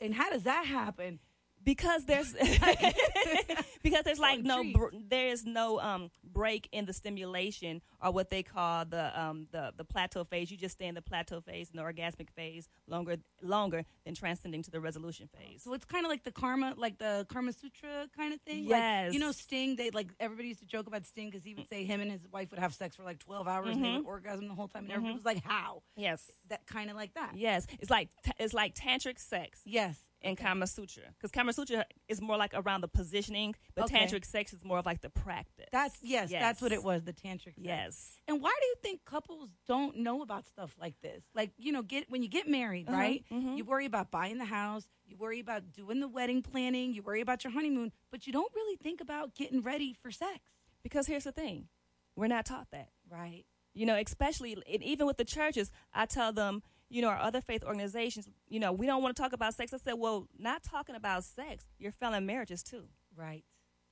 And how does that happen? Because there's because there's like no br- there's no um break in the stimulation or what they call the um the the plateau phase you just stay in the plateau phase and the orgasmic phase longer longer than transcending to the resolution phase So it's kind of like the karma, like the Karma Sutra kind of thing. Yes. Like, you know, Sting. They like everybody used to joke about Sting because he would say him and his wife would have sex for like twelve hours and they Mm-hmm. would orgasm the whole time, and everybody was like, "How?" yes That kind of like that. yes it's like t- it's like tantric sex Yes. In Kama Sutra because Kama Sutra is more like around the positioning but Okay. tantric sex is more of like the practice That's yes, That's what it was. The tantric. sex. yes And why do you think couples don't know about stuff like this? Like, you know, get when you get married, Uh-huh, right? mm-hmm. You worry about buying the house, you worry about doing the wedding planning, you worry about your honeymoon, but you don't really think about getting ready for sex. because here's the thing we're not taught that Right. you know, especially and even with the churches, I tell them, you know, our other faith organizations, you know, we don't want to talk about sex. I said, well, not talking about sex, you're failing marriages too, Right.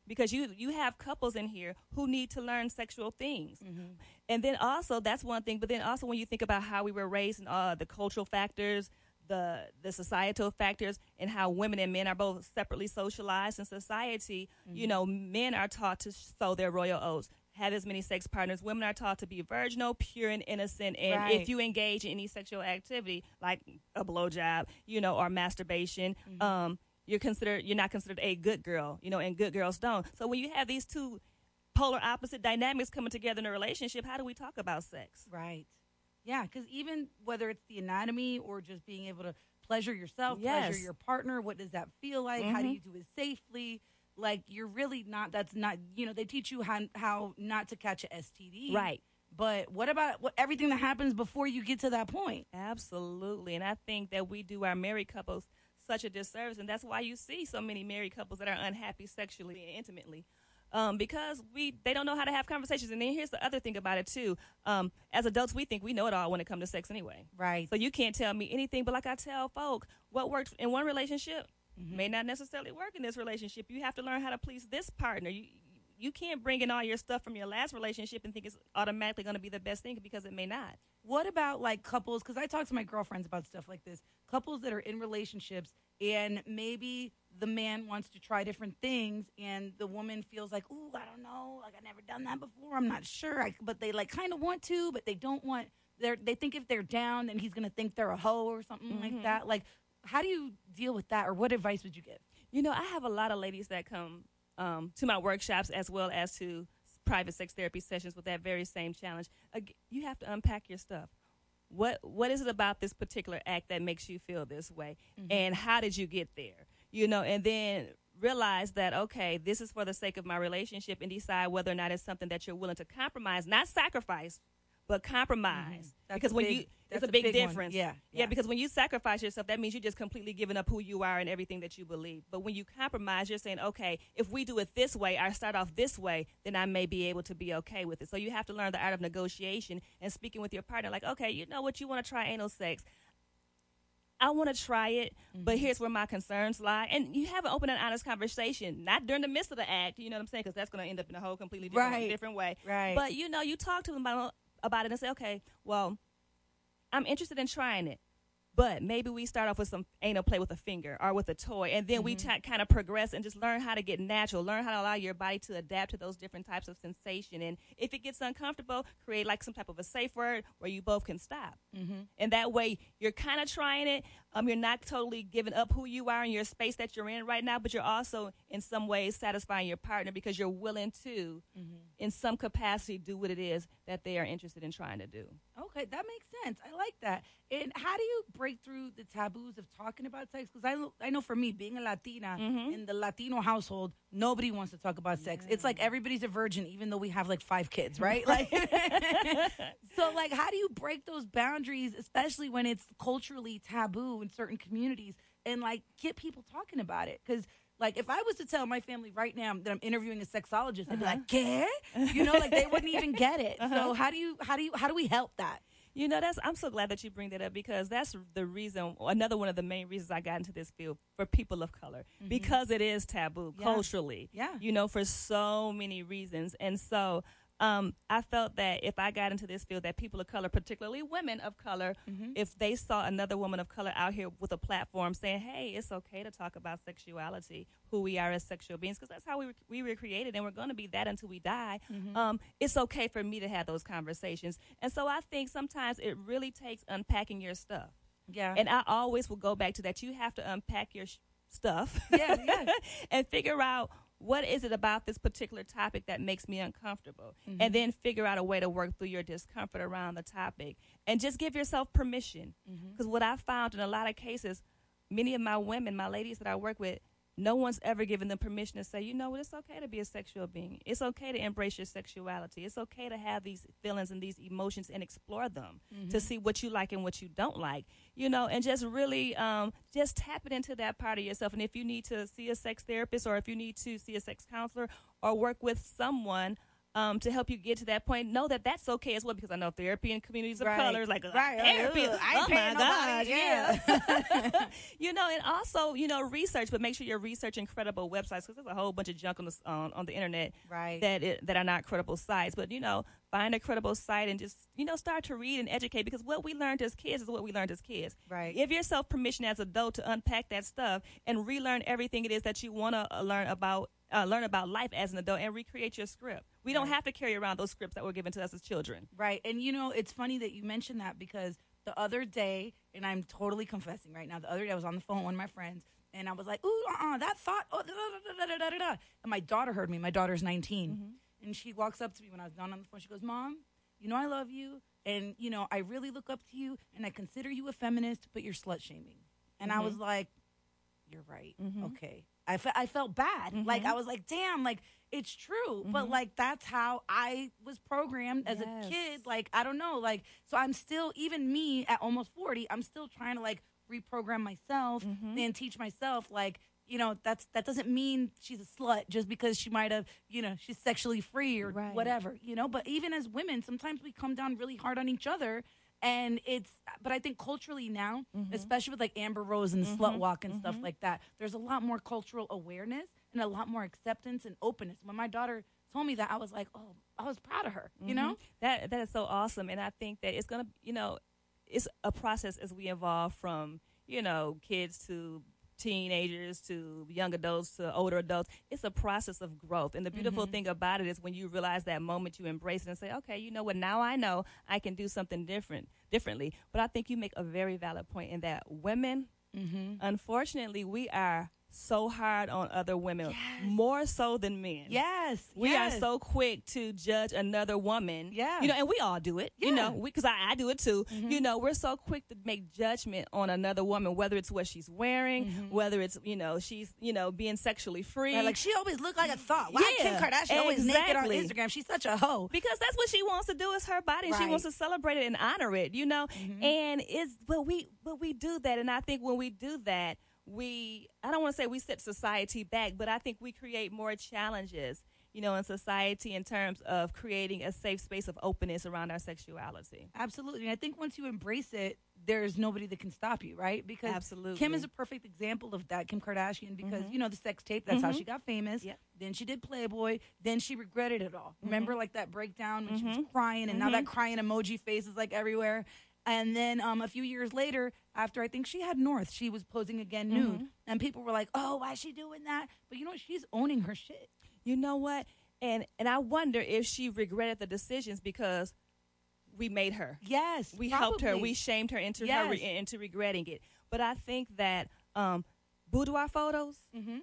because you you have couples in here who need to learn sexual things, Mm-hmm. and then also that's one thing. But then also when you think about how we were raised and uh, the cultural factors. The, the societal factors and how women and men are both separately socialized in society. Mm-hmm. You know, men are taught to sow their royal oats, have as many sex partners. Women are taught to be virginal, pure, and innocent. And Right. if you engage in any sexual activity like a blowjob, you know, or masturbation, um, you're considered you're not considered a good girl, you know, and good girls don't. So when you have these two polar opposite dynamics coming together in a relationship, how do we talk about sex? Right. Yeah, because even whether it's the anatomy or just being able to pleasure yourself, Yes. pleasure your partner, what does that feel like? How do Mhm. you do it safely? Like you're really not. That's not. You know, they teach you how how not to catch a STD. Right. But what about what everything that happens before you get to that point? Absolutely. And I think that we do our married couples such a disservice. And that's why you see so many married couples that are unhappy sexually and intimately. Um, because we they don't know how to have conversations. And then here's the other thing about it too. Um, as adults, we think we know it all when it comes to sex anyway. Right. So you can't tell me anything. But like I tell folk, what works in one relationship Mm-hmm. may not necessarily work in this relationship. You have to learn how to please this partner. You you can't bring in all your stuff from your last relationship and think it's automatically going to be the best thing because it may not. What about like couples? Because I talk to my girlfriends about stuff like this. Couples that are in relationships and maybe the man wants to try different things and the woman feels like, ooh, I don't know, like I've never done that before. I'm not sure, I, but they like kind of want to, but they don't want. They they think if they're down, then he's gonna think they're a hoe or something like mm-hmm. that. Like, how do you deal with that, or what advice would you give? You know, I have a lot of ladies that come um, to my workshops as well as to private sex therapy sessions with that very same challenge. You have to unpack your stuff. What what is it about this particular act that makes you feel this way, and how did you get there? You know, and then realize that okay, this is for the sake of my relationship, and decide whether or not it's something that you're willing to compromise, not sacrifice, but compromise. That's Because when big- you that's it's a a big, big difference. Yeah, yeah. yeah. Because when you sacrifice yourself, that means you're just completely giving up who you are and everything that you believe. But when you compromise, you're saying, okay, if we do it this way, I start off this way, then I may be able to be okay with it. So you have to learn the art of negotiation and speaking with your partner. Like, okay, you know what, you want to try anal sex. I want to try it, but Mm-hmm. here's where my concerns lie. And you have an open and honest conversation, not during the midst of the act, you know what I'm saying? Because that's going to end up in a whole completely different, Right. different way. Right. But, you know, you talk to them about, about it and say, okay, well, I'm interested in trying it. But maybe we start off with some anal play with a finger or with a toy, and then we Mm-hmm. t- kind of progress and just learn how to get natural, learn how to allow your body to adapt to those different types of sensation. And if it gets uncomfortable, create like some type of a safe word where you both can stop. Mm-hmm. And that way, you're kind of trying it. Um, you're not totally giving up who you are in your space that you're in right now, but you're also in some ways satisfying your partner because you're willing to, in some capacity, do what it is that they are interested in trying to do. Okay, that makes sense. I like that. And how do you break through the taboos of talking about sex? Because I, lo- I know for me, being a Latina mm-hmm. in the Latino household, nobody wants to talk about sex. It's like everybody's a virgin, even though we have like five kids, right? Like, so like, how do you break those boundaries, especially when it's culturally taboo in certain communities, and like get people talking about it? Because like if I was to tell my family right now that I'm interviewing a sexologist, they'd be uh-huh. like, "¿Qué?" You know, like they wouldn't even get it. Uh-huh. So how do you how do you how do we help that? You know, that's I'm so glad that you bring that up because that's the reason another one of the main reasons I got into this field for people of color mm-hmm. because it is taboo Yeah. culturally. Yeah. You know, for so many reasons. And so um, I felt that if I got into this field, that people of color, particularly women of color, if they saw another woman of color out here with a platform saying, "Hey, it's okay to talk about sexuality, who we are as sexual beings, because that's how we were, we were created, and we're going to be that until we die." Um, it's okay for me to have those conversations, and so I think sometimes it really takes unpacking your stuff. Yeah. And I always will go back to that. You have to unpack your sh- stuff. Yeah, yeah. and figure out what is it about this particular topic that makes me uncomfortable. And mm-hmm. then figure out a way to work through your discomfort around the topic. And just give yourself permission. Mm-hmm. Because what I found in a lot of cases, many of my women, my ladies that I work with, no one's ever given them permission to say, you know what, it's okay to be a sexual being. It's okay to embrace your sexuality. It's okay to have these feelings and these emotions and explore them to see what you like and what you don't like. You know, and just really um, just tap it into that part of yourself. And if you need to see a sex therapist or if you need to see a sex counselor or work with someone um, to help you get to that point, know that that's okay as well. Because I know therapy and communities of Right. color is like Right. therapy. I oh my gosh, nobody. yeah. you know, and also you know research, but make sure you're researching credible websites because there's a whole bunch of junk on the on, on the internet Right. that it, that are not credible sites. But you know, find a credible site and just you know start to read and educate because what we learned as kids is what we learned as kids. Right. Give yourself permission as adult to unpack that stuff and relearn everything it is that you want to learn about. Uh, learn about life as an adult and recreate your script. We don't have to carry around those scripts that were given to us as children. Right. And you know, it's funny that you mentioned that because the other day, and I'm totally confessing right now, the other day I was on the phone with one of my friends and I was like, ooh, uh uh that thought, oh, da, da, da, da, da, da, da. And my daughter heard me. My daughter's 19. And she walks up to me when I was done on the phone. She goes, Mom, you know, I love you. And, you know, I really look up to you and I consider you a feminist, but you're slut shaming. And I was like, you're right. Okay. I, fe- I felt bad. Like, I was like, damn, like, it's true. But, mm-hmm. like, that's how I was programmed as Yes. a kid. Like, I don't know. Like, so I'm still, even me at almost 40, I'm still trying to, like, reprogram myself mm-hmm. and teach myself, like, you know, that's that doesn't mean she's a slut just because she might have, you know, she's sexually free or Right. whatever, you know. But even as women, sometimes we come down really hard on each other, and it's. But I think culturally now, mm-hmm. especially with like Amber Rose and the slut walk and stuff like that, there's a lot more cultural awareness and a lot more acceptance and openness. When my daughter told me that, I was like, oh, I was proud of her, you know. Mm-hmm. that that is so awesome and i think that it's gonna you know it's a process as we evolve from you know kids to teenagers to young adults to older adults. It's a process of growth and the beautiful mm-hmm. thing about it is when you realize that moment you embrace it and say okay you know what? Now i know i can do something different differently. But i think you make a very valid point in that women mm-hmm. unfortunately we are so hard on other women, more so than men. Yes, We yes. are so quick to judge another woman. Yeah. You know, and we all do it. You Yeah. Mm-hmm. know, because I, I do it too. You know, we're so quick to make judgment on another woman, whether it's what she's wearing, whether it's, you know, she's, you know, being sexually free. Mm-hmm. Like she always looked like a thought. Why Yeah, Kim Kardashian always naked on. Instagram? She's such a hoe. because that's what she wants to do is her body and she wants to celebrate it and honor it you know and it's but we but we do that and i think when we do that we i don't want to say we set society back but i think we create more challenges you know in society in terms of creating a safe space of openness around our sexuality Absolutely. And I think once you embrace it, there's nobody that can stop you, right? Because Absolutely. Kim is a perfect example of that, Kim Kardashian, because, mm-hmm. you know, the sex tape, that's how mm-hmm. she got famous. Yep. Then she did Playboy. Then she regretted it all. Remember, mm-hmm. like that breakdown when she was crying, and now that crying emoji face is like everywhere. And then um, a few years later, after I think she had North, she was posing again nude. And people were like, oh, why is she doing that? But you know what? She's owning her shit. you know what and and i wonder if she regretted the decisions because we made her Yes. we helped her we shamed her into her re- into regretting it but i think that um boudoir photos Mhm.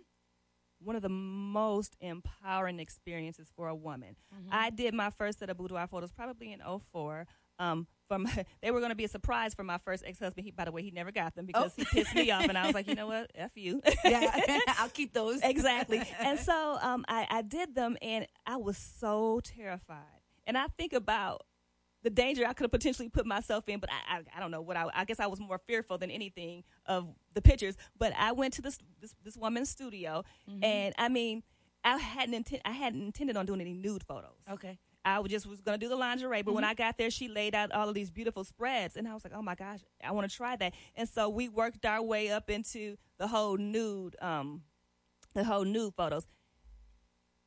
one of the most empowering experiences for a woman Mm-hmm. i did my first set of boudoir photos probably in 04 um from they were going to be a surprise for my first ex-husband he by the way he never got them because Oh. he pissed me off and i was like you know what f you Yeah. I'll keep those. exactly. And so um, I, I did them, and I was so terrified. And I think about the danger I could have potentially put myself in, but I, I, I don't know what I. I guess I was more fearful than anything of the pictures. But I went to this this, this woman's studio, and I mean, I hadn't inten- I hadn't intended on doing any nude photos. Okay. I was just was gonna do the lingerie, but when I got there, she laid out all of these beautiful spreads, and I was like, "Oh my gosh, I want to try that." And so we worked our way up into the whole nude, um, the whole nude photos,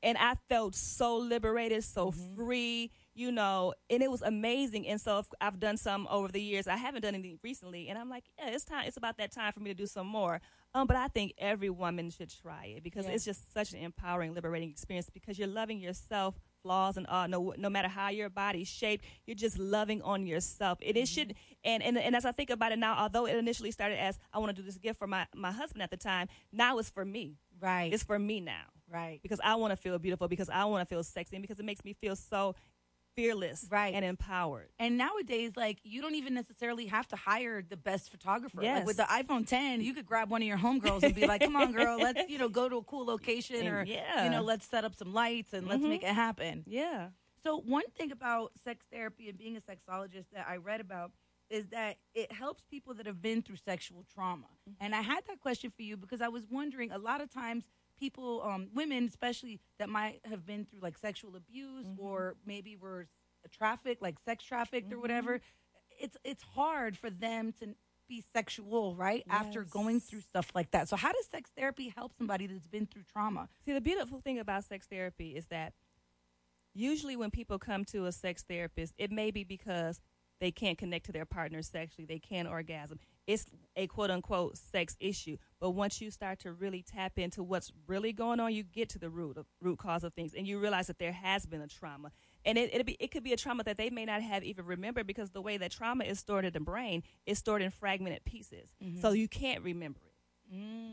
and I felt so liberated, so free, you know, and it was amazing. And so I've done some over the years. I haven't done any recently, and I'm like, yeah, it's time. It's about that time for me to do some more. Um, but I think every woman should try it because Yeah. it's just such an empowering, liberating experience because you're loving yourself, flaws and all. No, no matter how your body's shaped, you're just loving on yourself. It is should, mm-hmm. and, and and as I think about it now, although it initially started as I want to do this gift for my my husband at the time, now it's for me. Right. It's for me now right. because I want to feel beautiful, because I want to feel sexy, and because it makes me feel so fearless Right. and empowered. And nowadays, like you don't even necessarily have to hire the best photographer. Yes. Like with the iPhone 10, you could grab one of your homegirls and be like, "Come on, girl, let's you know go to a cool location, or Yeah. you know let's set up some lights and let's mm-hmm. make it happen." Yeah. So one thing about sex therapy and being a sexologist that I read about is that it helps people that have been through sexual trauma. Mm-hmm. And I had that question for you because I was wondering a lot of times people um, women especially that might have been through like sexual abuse mm-hmm. or maybe were uh, trafficked like sex trafficked or whatever mm-hmm. it's it's hard for them to be sexual right after going through stuff like that. So how does sex therapy help somebody that's been through trauma? See, the beautiful thing about sex therapy is that usually when people come to a sex therapist, it may be because they can't connect to their partner sexually, they can't orgasm. It's a quote unquote sex issue. But once you start to really tap into what's really going on, you get to the root of, root cause of things, and you realize that there has been a trauma. And it be, it could be a trauma that they may not have even remembered because the way that trauma is stored in the brain is stored in fragmented pieces, mm-hmm. so you can't remember it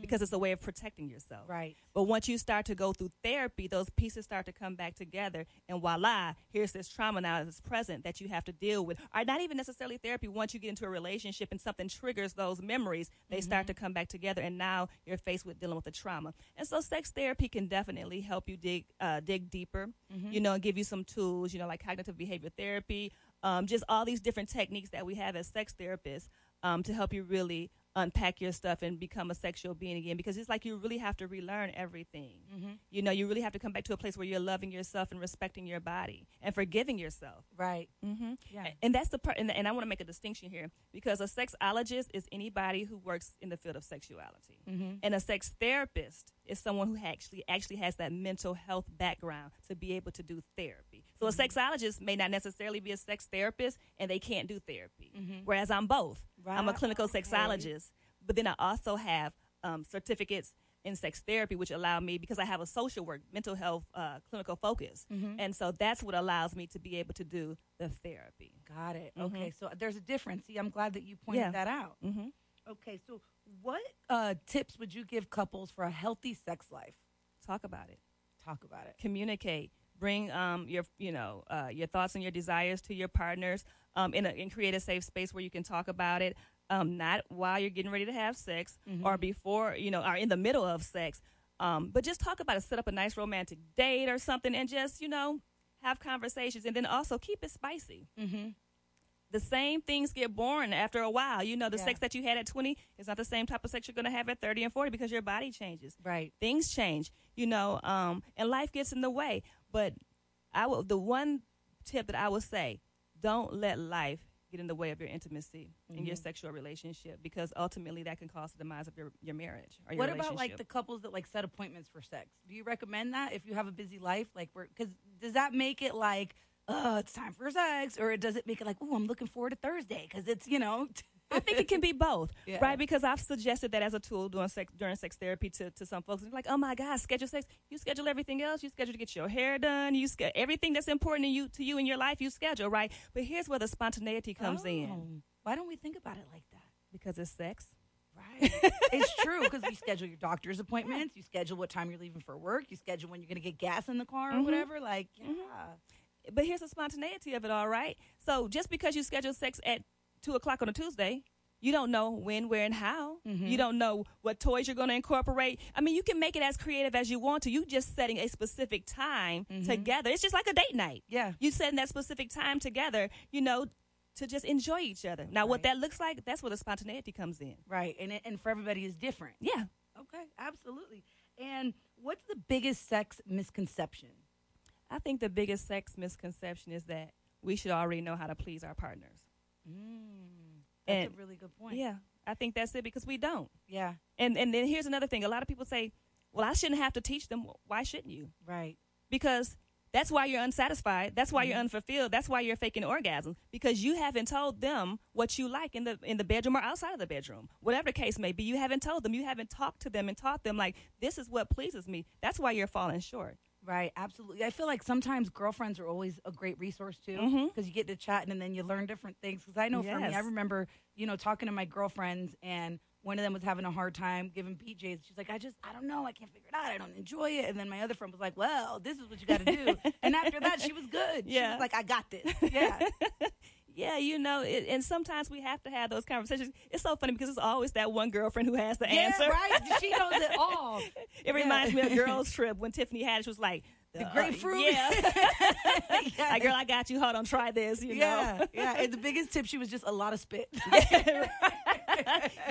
because it's a way of protecting yourself. Right. But once you start to go through therapy, those pieces start to come back together, and voila, here's this trauma now that's present that you have to deal with. Or not even necessarily therapy. Once you get into a relationship and something triggers those memories, they start to come back together, and now you're faced with dealing with the trauma. And so, sex therapy can definitely help you dig uh, dig deeper. You know, and give you some tools. You know, like cognitive behavior therapy, um, just all these different techniques that we have as sex therapists um, to help you really unpack your stuff and become a sexual being again because it's like you really have to relearn everything. Mm-hmm. You know, you really have to come back to a place where you're loving yourself and respecting your body and forgiving yourself. right Mm-hmm. Yeah. And that's the part, and, and I want to make a distinction here because a sexologist is anybody who works in the field of sexuality, mm-hmm. and a sex therapist is someone who actually actually has that mental health background to be able to do therapy. So a mm-hmm. sexologist may not necessarily be a sex therapist, and they can't do therapy. Whereas I'm both. I'm a Right. clinical Okay. sexologist, but then I also have um, certificates in sex therapy, which allow me because I have a social work, mental health, uh, clinical focus, and so that's what allows me to be able to do the therapy. Got it. Okay, so there's a difference. See, I'm glad that you pointed Yeah. that out. Mhm. Okay, so what uh, tips would you give couples for a healthy sex life? Talk about it. Talk about it. Communicate. Bring um, your you know uh, your thoughts and your desires to your partners um, in a, and create a safe space where you can talk about it. Um, not while you're getting ready to have sex or before you know or in the middle of sex, um, but just talk about it. Set up a nice romantic date or something, and just you know have conversations, and then also keep it spicy. Mm-hmm. the same things get boring after a while. You know, the Yeah. sex that you had at 20 is not the same type of sex you're going to have at 30 and 40 because your body changes. Right. Things change, you know, um, and life gets in the way. But I will, the one tip that I would say, don't let life get in the way of your intimacy and your mm-hmm. sexual relationship because ultimately that can cause the demise of your, your marriage or your What about like the couples that like set appointments for sex? Do you recommend that if you have a busy life? Like, because does that make it like, oh, it's time for sex, or does it make it like, oh, I'm looking forward to Thursday because it's you know, I think it can be both, Yeah. right? Because I've suggested that as a tool during sex during sex therapy to, to some folks. And like, oh my God, schedule sex. You schedule everything else. You schedule to get your hair done. You schedule everything that's important to you to you in your life. You schedule, right? But here's where the spontaneity comes in Oh, Why don't we think about it like that? because it's sex. Right. it's true because you schedule your doctor's appointments, you schedule what time you're leaving for work, you schedule when you're going to get gas in the car or Mhm. whatever. Like, yeah. But here's the spontaneity of it, all right? So just because you schedule sex at two o'clock on a Tuesday, you don't know when, where, and how. You mm-hmm. don't know what toys you're going to incorporate. I mean, you can make it as creative as you want to. You just setting a specific time mm-hmm. together. It's just like a date night. Yeah. You setting that specific time together, you know, to just enjoy each other. Now, what that looks like, that's where the spontaneity comes in. Right. And, it, and for everybody is different. Yeah. Okay, absolutely. And what's the biggest sex misconception? I think the biggest sex misconception is that we should already know how to please our partners. Mm, that's And- a really good point. Yeah. I think that's it because we don't. Yeah. And and then here's another thing. A lot of people say, "Well, I shouldn't have to teach them." Why shouldn't you? Right. Because that's why you're unsatisfied. That's why you're unfulfilled. That's why you're faking orgasms because you haven't told them what you like in the in the bedroom or outside of the bedroom. Whatever the case may be, you haven't told them. You haven't talked to them and taught them like this is what pleases me. That's why you're falling short. Right, absolutely. I feel like sometimes girlfriends are always a great resource too, mm-hmm. because you get to chat and then you learn different things. Because I know for me, I remember you know talking to my girlfriends and one of them was having a hard time giving PJs. She's like, I just, I don't know, I can't figure it out. I don't enjoy it. And then my other friend was like, Well, this is what you got to do. and after that, she was good. She Yeah. was like, I got this. Yeah, Yeah, you know, it, and sometimes we have to have those conversations. It's so funny because it's always that one girlfriend who has the yeah, answer. right. She knows it all. It reminds me of girls' trip when Tiffany Haddish was like, The uh, grapefruit? yeah. Yeah. like, girl, I got you. Hold on, try this. You yeah, know. yeah. And the biggest tip, she was just a lot of spit.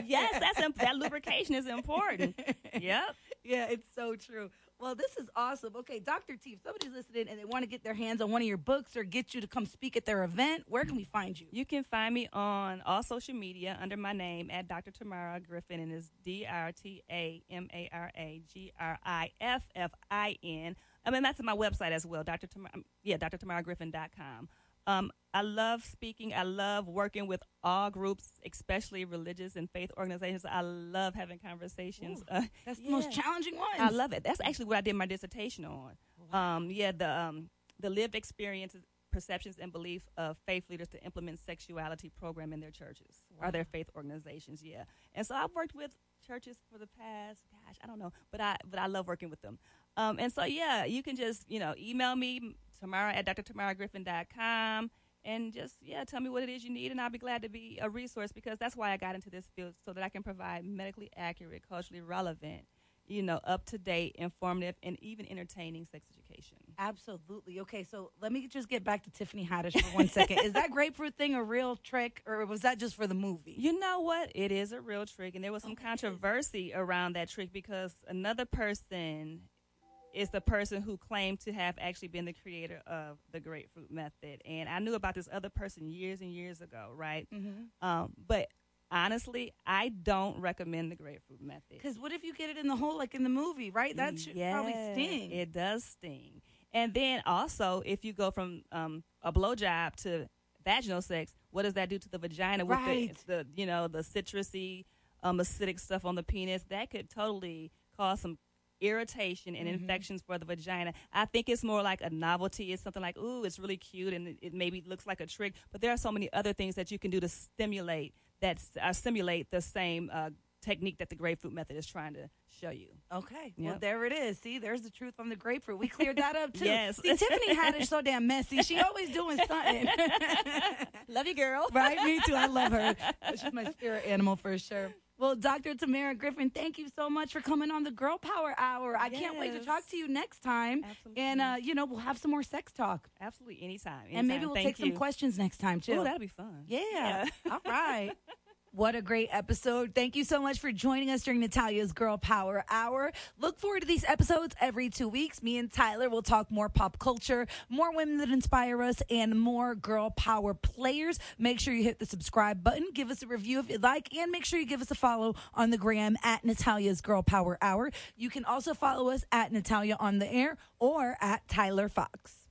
yes, that's that lubrication is important. Yep. Yeah, it's so true. Well, this is awesome. Okay, Dr. T, if somebody's listening and they want to get their hands on one of your books or get you to come speak at their event, where can we find you? You can find me on all social media under my name at Dr. Tamara Griffin, and it's D R T A M A R A G R I F F I N. I mean, that's my website as well, Dr. Tamara, um, yeah, drtamaragriffin.com. Um, I love speaking. I love working with all groups, especially religious and faith organizations. I love having conversations. Uh, That's the most challenging one. I love it. That's actually what I did my dissertation on. Um, yeah, the um, the lived experiences, perceptions, and beliefs of faith leaders to implement sexuality program in their churches or their faith organizations. Yeah, and so I've worked with churches for the past, gosh, I don't know, but I but I love working with them. Um, and so yeah, you can just you know email me Tamara at drtamaragriffin.com and just yeah tell me what it is you need and i'll be glad to be a resource because that's why i got into this field so that i can provide medically accurate culturally relevant you know up to date informative and even entertaining sex education Absolutely. Okay, so let me just get back to Tiffany Haddish for one second. Is that grapefruit thing a real trick, or was that just for the movie? you know what it is a real trick and there was some controversy around that trick because another person is the person who claimed to have actually been the creator of the grapefruit method and i knew about this other person years and years ago right Mm-hmm. um, but honestly i don't recommend the grapefruit method Because what if you get it in the hole, like in the movie, right? That should probably sting. It does sting. And then also, if you go from um, a blowjob to vaginal sex, what does that do to the vagina with Right. the, the you know the citrusy, um, acidic stuff on the penis? That could totally cause some irritation and Mm-hmm. infections for the vagina. I think it's more like a novelty. It's something like, ooh, it's really cute and it, it maybe looks like a trick. But there are so many other things that you can do to stimulate that uh, simulate the same uh, technique that the grapefruit method is trying to show you. Okay. Well, there it is. See, there's the truth on the grapefruit. We cleared that up too. Yes. See, Tiffany Haddish so damn messy. She always doing something. Love you, girl. right? Me too. I love her. She's my spirit animal for sure. Well, Dr. Tamara Griffin, thank you so much for coming on the Girl Power Hour. I can't wait to talk to you next time. Absolutely. And, uh, you know, we'll have some more sex talk. Absolutely, anytime. And maybe we'll Thank take some questions next time, too. Oh, that'll be fun. Yeah. All right. What a great episode. Thank you so much for joining us during Natalia's Girl Power Hour. Look forward to these episodes every two weeks. Me and Tyler will talk more pop culture, more women that inspire us, and more girl power players. Make sure you hit the subscribe button, give us a review if you'd like, and make sure you give us a follow on the gram at Natalia's Girl Power Hour. You can also follow us at Natalia on the Air or at Tyler Fox.